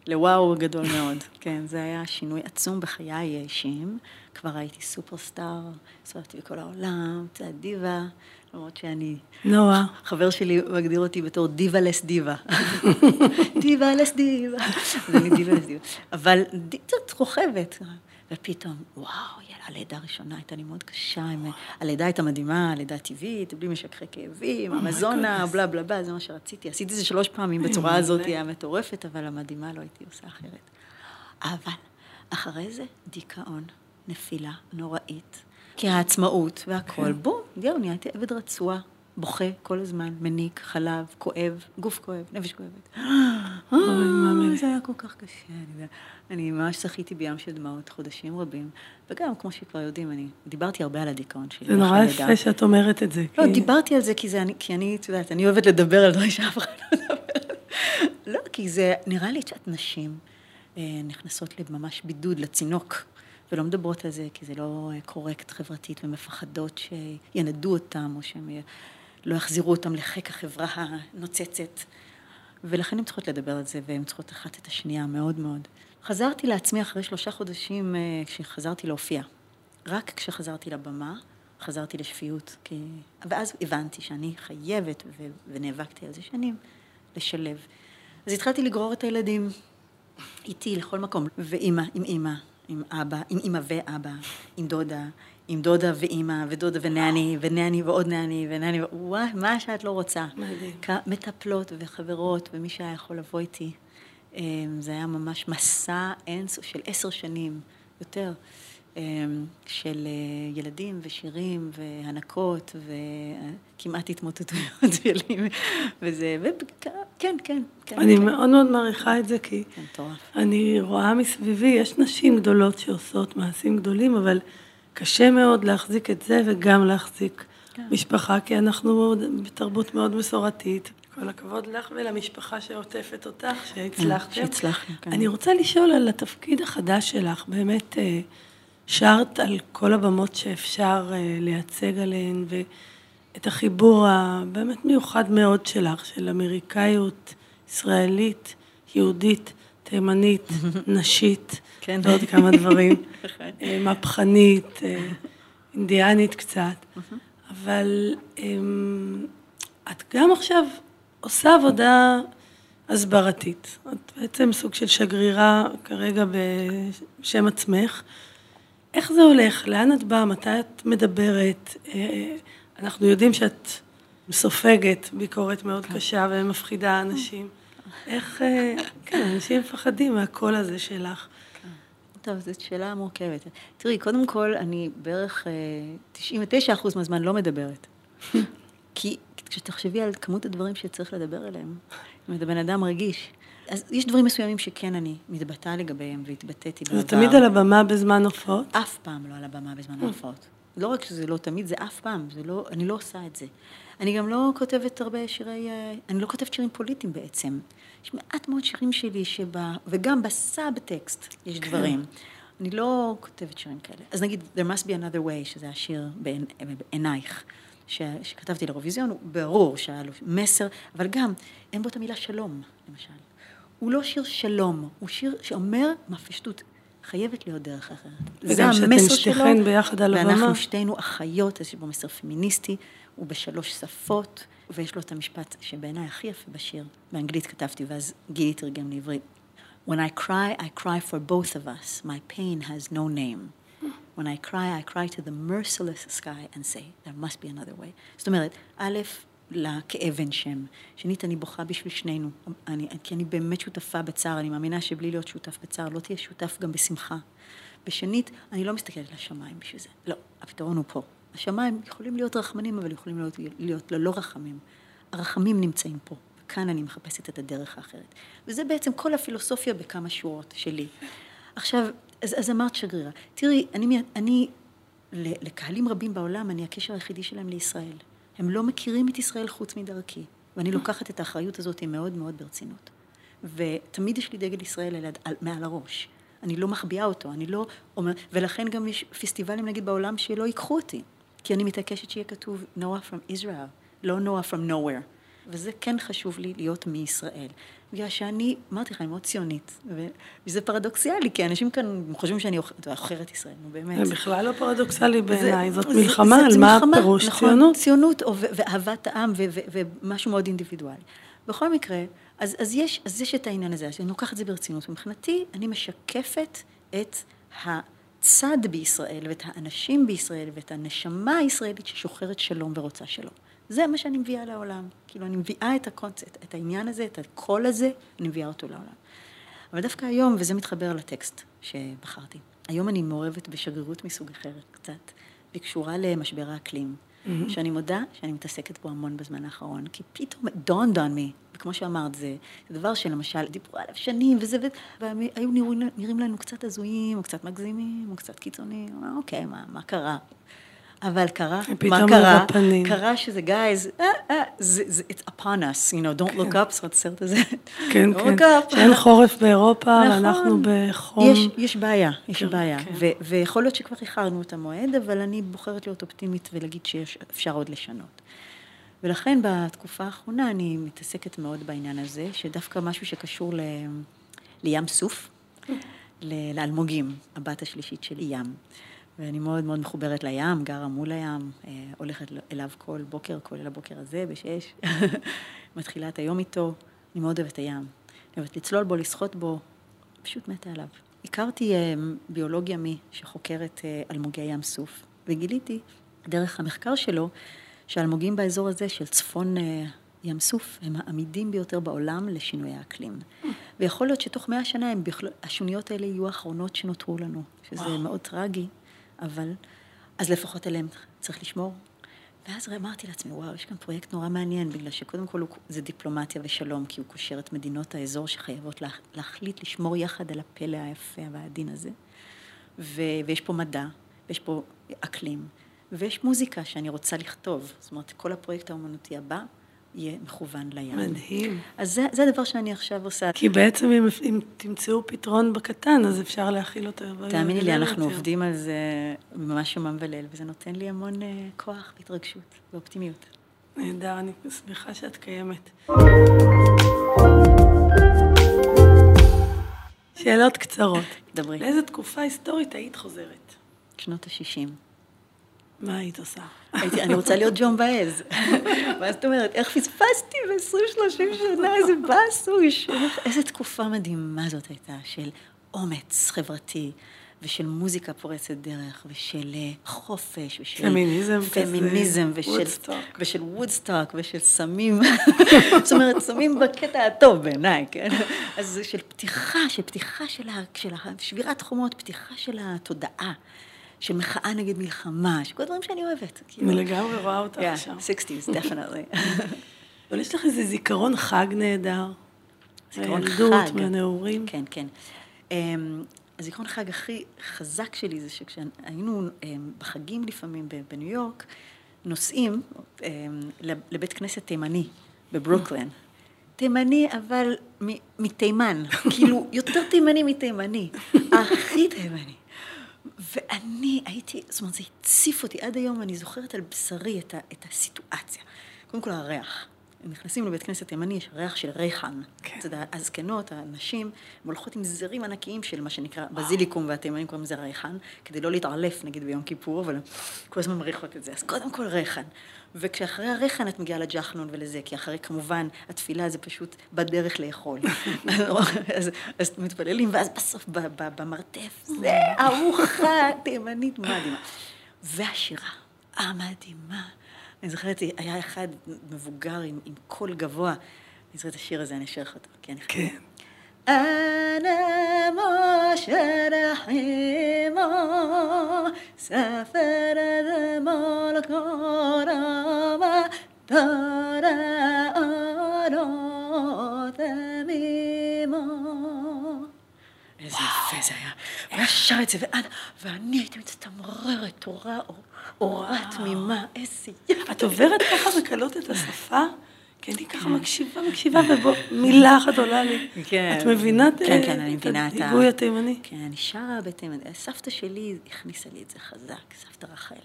לוואו גדול מאוד. *laughs* כן, זה היה שינוי עצום בחיי האישיים. כבר הייתי סופרסטאר, הסתובבתי בכל העולם, זה דיבה, למרות שאני... נועה. *laughs* חבר שלי מגדיר אותי בתור דיבה לס דיבה. *laughs* דיבה לס דיבה. אז אני דיבה לס דיבה. אבל זאת רוכבת. ופתאום, וואו, יאללה, הלידה הראשונה הייתה לי מאוד קשה, הלידה הייתה מדהימה, הלידה טבעית, בלי משככי כאבים, oh המזונה, בלה בלה בלה, זה מה שרציתי. עשיתי את זה שלוש פעמים בצורה הזאת, היא הייתה מטורפת, אבל המדהימה לא הייתי עושה אחרת. אבל אחרי זה, דיכאון, נפילה נוראית, כי העצמאות והכל, כן. בום, זהו, נהייתי עבד רצוע. בוכה כל הזמן, מניק, חלב, כואב, גוף כואב, נפש כואבת. זה היה כל כך קשה, אני ממש שחיתי בים של דמעות חודשים רבים, וגם, כמו שכבר יודעים, אני דיברתי הרבה על הדיכאון שלי. זה נורא יפה שאת אומרת את זה. לא, דיברתי על זה כי אני, את יודעת, אני אוהבת לדבר על דברים שאף אחד לא מדבר. לא, כי זה, נראה לי שאת נשים אה, נכנסות לממש בידוד, לצינוק. ולא מדברות על זה כי זה לא קורקט חברתית ומפחדות שינדו אותם או שהם לא יחזירו אותם לחיק החברה הנוצצת. ולכן הן צריכות לדבר על זה, והן צריכות אחת את השנייה מאוד מאוד. חזרתי לעצמי אחרי שלושה חודשים אה, כשחזרתי להופיע. רק כשחזרתי לבמה, חזרתי לשפיות. כי... ואז הבנתי שאני חייבת, ו... ונאבקתי על זה שנים, לשלב. אז התחלתי לגרור את הילדים איתי לכל מקום, ואימא, עם אימא, עם אבא, עם אימא ואבא, עם דודה, עם דודה ואימא, ודודה ונני, ונני ועוד נני, ונני, וואי, מה שאת לא רוצה. מדהים. מטפלות וחברות, ומי שהיה יכול לבוא איתי. אמ, זה היה ממש מסע אינסוף של עשר שנים, יותר, של אה, ילדים ושירים והנקות וכמעט התמוטטויות *laughs* שלי, וזה, וכן, כן, כן. אני כן. מאוד מאוד מעריכה את זה, כי כן, אני רואה מסביבי, יש נשים גדולות שעושות מעשים גדולים, אבל... קשה מאוד להחזיק את זה וגם להחזיק כן. משפחה, כי אנחנו בתרבות מאוד מסורתית. כל הכבוד לך ולמשפחה שעוטפת אותך, שהצלחתם. שהצלחנו, כן. אני רוצה לשאול על התפקיד החדש שלך, באמת אה, שרת על כל הבמות שאפשר אה, לייצג עליהן, ואת החיבור הבאמת מיוחד מאוד שלך, של אמריקאיות, ישראלית, יהודית, תימנית, *laughs* נשית, כן. ועוד כמה דברים. *laughs* נכון. אה, מהפכנית, אה, אינדיאנית קצת. אבל אמ, את גם עכשיו עושה עבודה הסברתית. את בעצם סוג של שגרירה כרגע בשם עצמך. איך זה הולך? לאן את באה? מתי את מדברת? אה, אנחנו יודעים שאת סופגת ביקורת מאוד כן. קשה ומפחידה אנשים. איך, אה, כן, אנשים מפחדים מהקול הזה שלך. טוב, זאת שאלה מורכבת. תראי, קודם כל, אני בערך 99% אה, מהזמן לא מדברת. *laughs* כי כשתחשבי על כמות הדברים שצריך לדבר עליהם, אם אתה בן אדם רגיש, אז יש דברים מסוימים שכן אני מתבטאה לגביהם והתבטאתי בעבר. זה תמיד על הבמה בזמן הופעות? אף פעם לא על הבמה בזמן ההופעות. לא רק שזה לא תמיד, זה אף פעם, זה לא, אני לא עושה את זה. אני גם לא כותבת הרבה שירי, אה, אני לא כותבת שירים פוליטיים בעצם. יש מעט מאוד שירים שלי שבה, וגם בסאב-טקסט יש כן. דברים. אני לא כותבת שירים כאלה. אז נגיד, There must be another way, שזה השיר בעינייך, ש, שכתבתי לאירוויזיון, ברור שהיה לו מסר, אבל גם, אין בו את המילה שלום, למשל. הוא לא שיר שלום, הוא שיר שאומר מפשטות. חייבת להיות דרך אחרת. וגם שאתן שתיכן ביחד על הבמה. ואנחנו שתינו אחיות, יש בו מסר פמיניסטי, הוא בשלוש שפות, ויש לו את המשפט שבעיניי הכי יפה בשיר, באנגלית כתבתי, ואז גילי תרגם לעברית. When I cry, I cry for both of us. My pain has no name. When I cry, I cry to the merciless sky and say, there must be another way. זאת אומרת, א', לכאב אין שם. שנית, אני בוכה בשביל שנינו. אני, כי אני באמת שותפה בצער, אני מאמינה שבלי להיות שותף בצער, לא תהיה שותף גם בשמחה. ושנית, אני לא מסתכלת לשמיים בשביל זה. לא, הפתרון הוא פה. השמיים יכולים להיות רחמנים, אבל יכולים להיות, להיות ללא רחמים. הרחמים נמצאים פה, וכאן אני מחפשת את הדרך האחרת. וזה בעצם כל הפילוסופיה בכמה שורות שלי. עכשיו, אז, אז אמרת שגרירה. תראי, אני, אני, לקהלים רבים בעולם, אני הקשר היחידי שלהם לישראל. הם לא מכירים את ישראל חוץ מדרכי, ואני לוקחת את האחריות הזאת מאוד מאוד ברצינות. ותמיד יש לי דגל ישראל מעל הראש. אני לא מחביאה אותו, אני לא אומרת, ולכן גם יש פסטיבלים נגיד בעולם שלא ייקחו אותי, כי אני מתעקשת שיהיה כתוב נועה from Israel, לא נועה from nowhere. וזה כן חשוב לי להיות מישראל. בגלל שאני, אמרתי לך, אני מאוד ציונית, וזה פרדוקסיאלי, כי אנשים כאן חושבים שאני עוכרת ישראל, נו באמת. זה בכלל לא פרדוקסלי בעיניי, זאת מלחמה על מה פירוש נכון, ציונות. ציונות ואהבת העם ומשהו מאוד אינדיבידואלי. בכל מקרה, אז, אז, יש, אז יש את העניין הזה, אני לוקחת את זה ברצינות. מבחינתי, אני משקפת את הצד בישראל, ואת האנשים בישראל, ואת הנשמה הישראלית ששוחרת שלום ורוצה שלום. זה מה שאני מביאה לעולם. כאילו, אני מביאה את הקונספט, את העניין הזה, את הקול הזה, אני מביאה אותו לעולם. אבל דווקא היום, וזה מתחבר לטקסט שבחרתי, היום אני מעורבת בשגרירות מסוג אחר קצת, והיא קשורה למשבר האקלים. mm-hmm. שאני מודה שאני מתעסקת בו המון בזמן האחרון, כי פתאום dawned on me, וכמו שאמרת, זה, זה דבר שלמשל דיברו עליו שנים, וזה, והיו נראים, נראים לנו קצת הזויים, או קצת מגזימים, או קצת קיצוניים, אוקיי, מה, מה קרה? אבל קרה, מה קרה? קרה שזה, guys, אה, אה, זה, it's upon us, you know, don't look כן. up, זאת הסרט הזה. כן, כן, שאין חורף באירופה, נכון. ואנחנו בחום. יש, יש בעיה, יש כן, בעיה, כן. ויכול להיות שכבר איחרנו את המועד, אבל אני בוחרת להיות אופטימית ולהגיד שאפשר עוד לשנות. ולכן בתקופה האחרונה אני מתעסקת מאוד בעניין הזה, שדווקא משהו שקשור ל... לים סוף, לאלמוגים, הבת השלישית של ים. ואני מאוד מאוד מחוברת לים, גרה מול הים, אה, הולכת אליו כל בוקר, כולל הבוקר הזה, בשש, *laughs* מתחילה את היום איתו, אני מאוד אוהבת הים. אני אוהבת לצלול בו, לשחות בו, פשוט מתה עליו. הכרתי אה, ביולוגיה מי שחוקרת אה, אלמוגי ים סוף, וגיליתי, דרך המחקר שלו, שהאלמוגים באזור הזה של צפון ים סוף הם העמידים ביותר בעולם לשינויי האקלים. ויכול להיות שתוך מאה שנה הם בכלל, השוניות האלה יהיו האחרונות שנותרו לנו, שזה וואו. מאוד טרגי. אבל, אז לפחות עליהם צריך לשמור. ואז אמרתי לעצמי, וואו, יש כאן פרויקט נורא מעניין, בגלל שקודם כל זה דיפלומטיה ושלום, כי הוא קושר את מדינות האזור שחייבות לה, להחליט לשמור יחד על הפלא היפה והעדין הזה. ו, ויש פה מדע, ויש פה אקלים, ויש מוזיקה שאני רוצה לכתוב. זאת אומרת, כל הפרויקט האומנותי הבא יהיה מכוון לים. מדהים. אז זה, זה הדבר שאני עכשיו עושה. כי בעצם אם, אם תמצאו פתרון בקטן, אז אפשר להכיל אותו. תאמיני לי, אנחנו יותר. עובדים על זה ממש יומם וליל, וזה נותן לי המון uh, כוח והתרגשות ואופטימיות. נהדר, אני שמחה שאת קיימת. שאלות קצרות. דברי. לאיזה תקופה היסטורית היית חוזרת? שנות ה-60. מה היית עושה? הייתי, אני רוצה להיות ג'ון באז. *laughs* מה זאת אומרת, איך פספסתי ב-20-30 שנה, איזה באסוש. איזה תקופה מדהימה זאת הייתה, של אומץ חברתי. ושל מוזיקה פורצת דרך, ושל אה, חופש, ושל פמיניזם, פמיניזם ושל, וודסטוק. ושל וודסטוק, ושל סמים, *laughs* זאת אומרת, סמים בקטע הטוב בעיניי, כן? אז של פתיחה, של פתיחה של, ה, של שבירת חומות, פתיחה של התודעה. של מחאה נגד מלחמה, שכל הדברים שאני אוהבת. כאילו. אני לגמרי רואה אותך שם. Yeah, 60's, definitely. *laughs* אבל יש לך איזה זיכרון חג נהדר. זיכרון חג. מהילדות, מהנעורים. כן, כן. Um, הזיכרון חג הכי חזק שלי זה שכשהיינו um, בחגים לפעמים בניו יורק, נוסעים um, לבית כנסת תימני בברוקלין. תימני, אבל מתימן, *laughs* כאילו, יותר תימני מתימני, הכי תימני. ואני הייתי, זאת אומרת, זה הציף אותי. עד היום אני זוכרת על בשרי את, ה, את הסיטואציה. קודם כל הריח. נכנסים לבית כנסת תימני, יש ריח של ריחן. כן. אתה יודע, הזקנות, הנשים, הן הולכות עם זרים ענקיים של מה שנקרא בזיליקום, והתימנים קוראים לזה ריחן, כדי לא להתערלף נגיד ביום כיפור, אבל כל הזמן מריחות את זה. אז קודם כל ריחן. וכשאחרי הריחן את מגיעה לג'חנון ולזה, כי אחרי כמובן התפילה זה פשוט בדרך לאכול. *laughs* אז, אז מתפללים, ואז בסוף ב- ב- במרתף, זה ארוחה תימנית מדהימה. והשירה המדהימה. אני זוכרת, היה אחד מבוגר עם, עם קול גבוה, אני זוכרת את השיר הזה, אני אשאיר לך אותו, כי אני כן. أنا مش رحيمة سافر ذمال كرامة ترى أنا תמימה. איזה יפה זה היה. הוא היה שר את זה, ואנה- ואני הייתי מצטמררת, תורה, אורה תמימה, איזה יפה. את עוברת ככה בקלות את השפה? כי אני ככה מקשיבה, מקשיבה, ובוא, מילה אחת עולה לי. כן. את מבינה את כן, כן, אני מבינה את ה... הדיגוי התימני? כן, אני שרה בתימן. סבתא שלי הכניסה לי את זה חזק, סבתא רחל,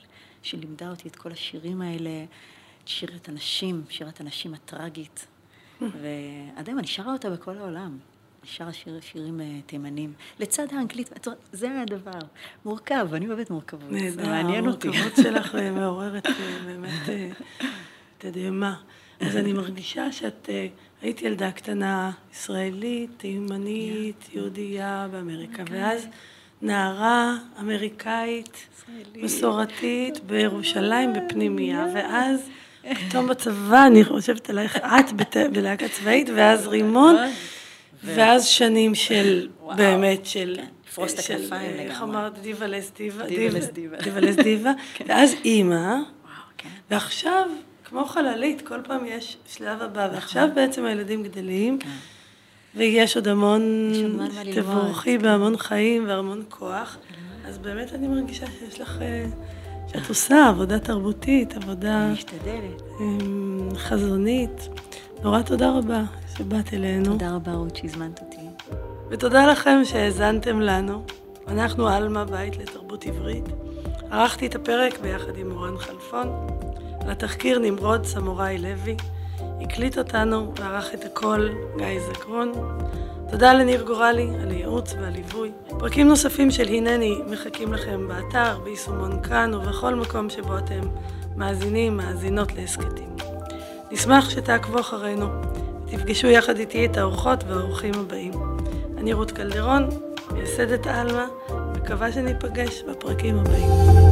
שלימדה אותי את כל השירים האלה, שירת הנשים, שירת הנשים הטראגית. ועד היום אני שרה אותה בכל העולם. שרה שיר, שירים אה, תימנים. לצד האנגלית, זה הדבר. מורכב, אני אוהבת מורכבות. נהדר, מעניין אותי. המורכבות שלך אה, מעוררת אה, באמת תדהמה. אז אני מרגישה שאת היית ילדה קטנה, ישראלית, תימנית, יהודייה באמריקה, אוקיי. ואז נערה אמריקאית. מסורתית, בירושלים, בפנימייה, ואז פתאום בצבא, אני חושבת עלייך, את בלהקה צבאית, ואז רימון, ואז שנים של, וואו. באמת, של... כן, לפרוס את של, הכנפיים אה, איך לגמרי. אמרת? דיבה לס דיבה. דיבה לס דיבה. דיבה לס דיבה. ואז אימא, כן. ועכשיו, כמו חללית, כל פעם יש שלב הבא, ועכשיו בעצם הילדים גדלים, נכון. כן. ויש עוד המון. תבורכי בהמון חיים והמון כוח, אז באמת אני מרגישה שיש לך, אה, שאת עושה עבודה תרבותית, עבודה משתדלת. אמ, חזונית. נורא תודה רבה שבאת אלינו. תודה רבה, רות, שהזמנת אותי. ותודה לכם שהאזנתם לנו. אנחנו עלמה, בית לתרבות עברית. ערכתי את הפרק ביחד עם אורן חלפון. על התחקיר נמרוד סמוראי לוי. הקליט אותנו וערך את הכל גיא זקרון. תודה לניר גורלי על הייעוץ והליווי. פרקים נוספים של הנני מחכים לכם באתר, ביישומון כאן ובכל מקום שבו אתם מאזינים, מאזינות להסכתים. נשמח שתעקבו אחרינו ותפגשו יחד איתי את האורחות והאורחים הבאים. אני רות קלדרון, מייסדת עלמה, מקווה שניפגש בפרקים הבאים.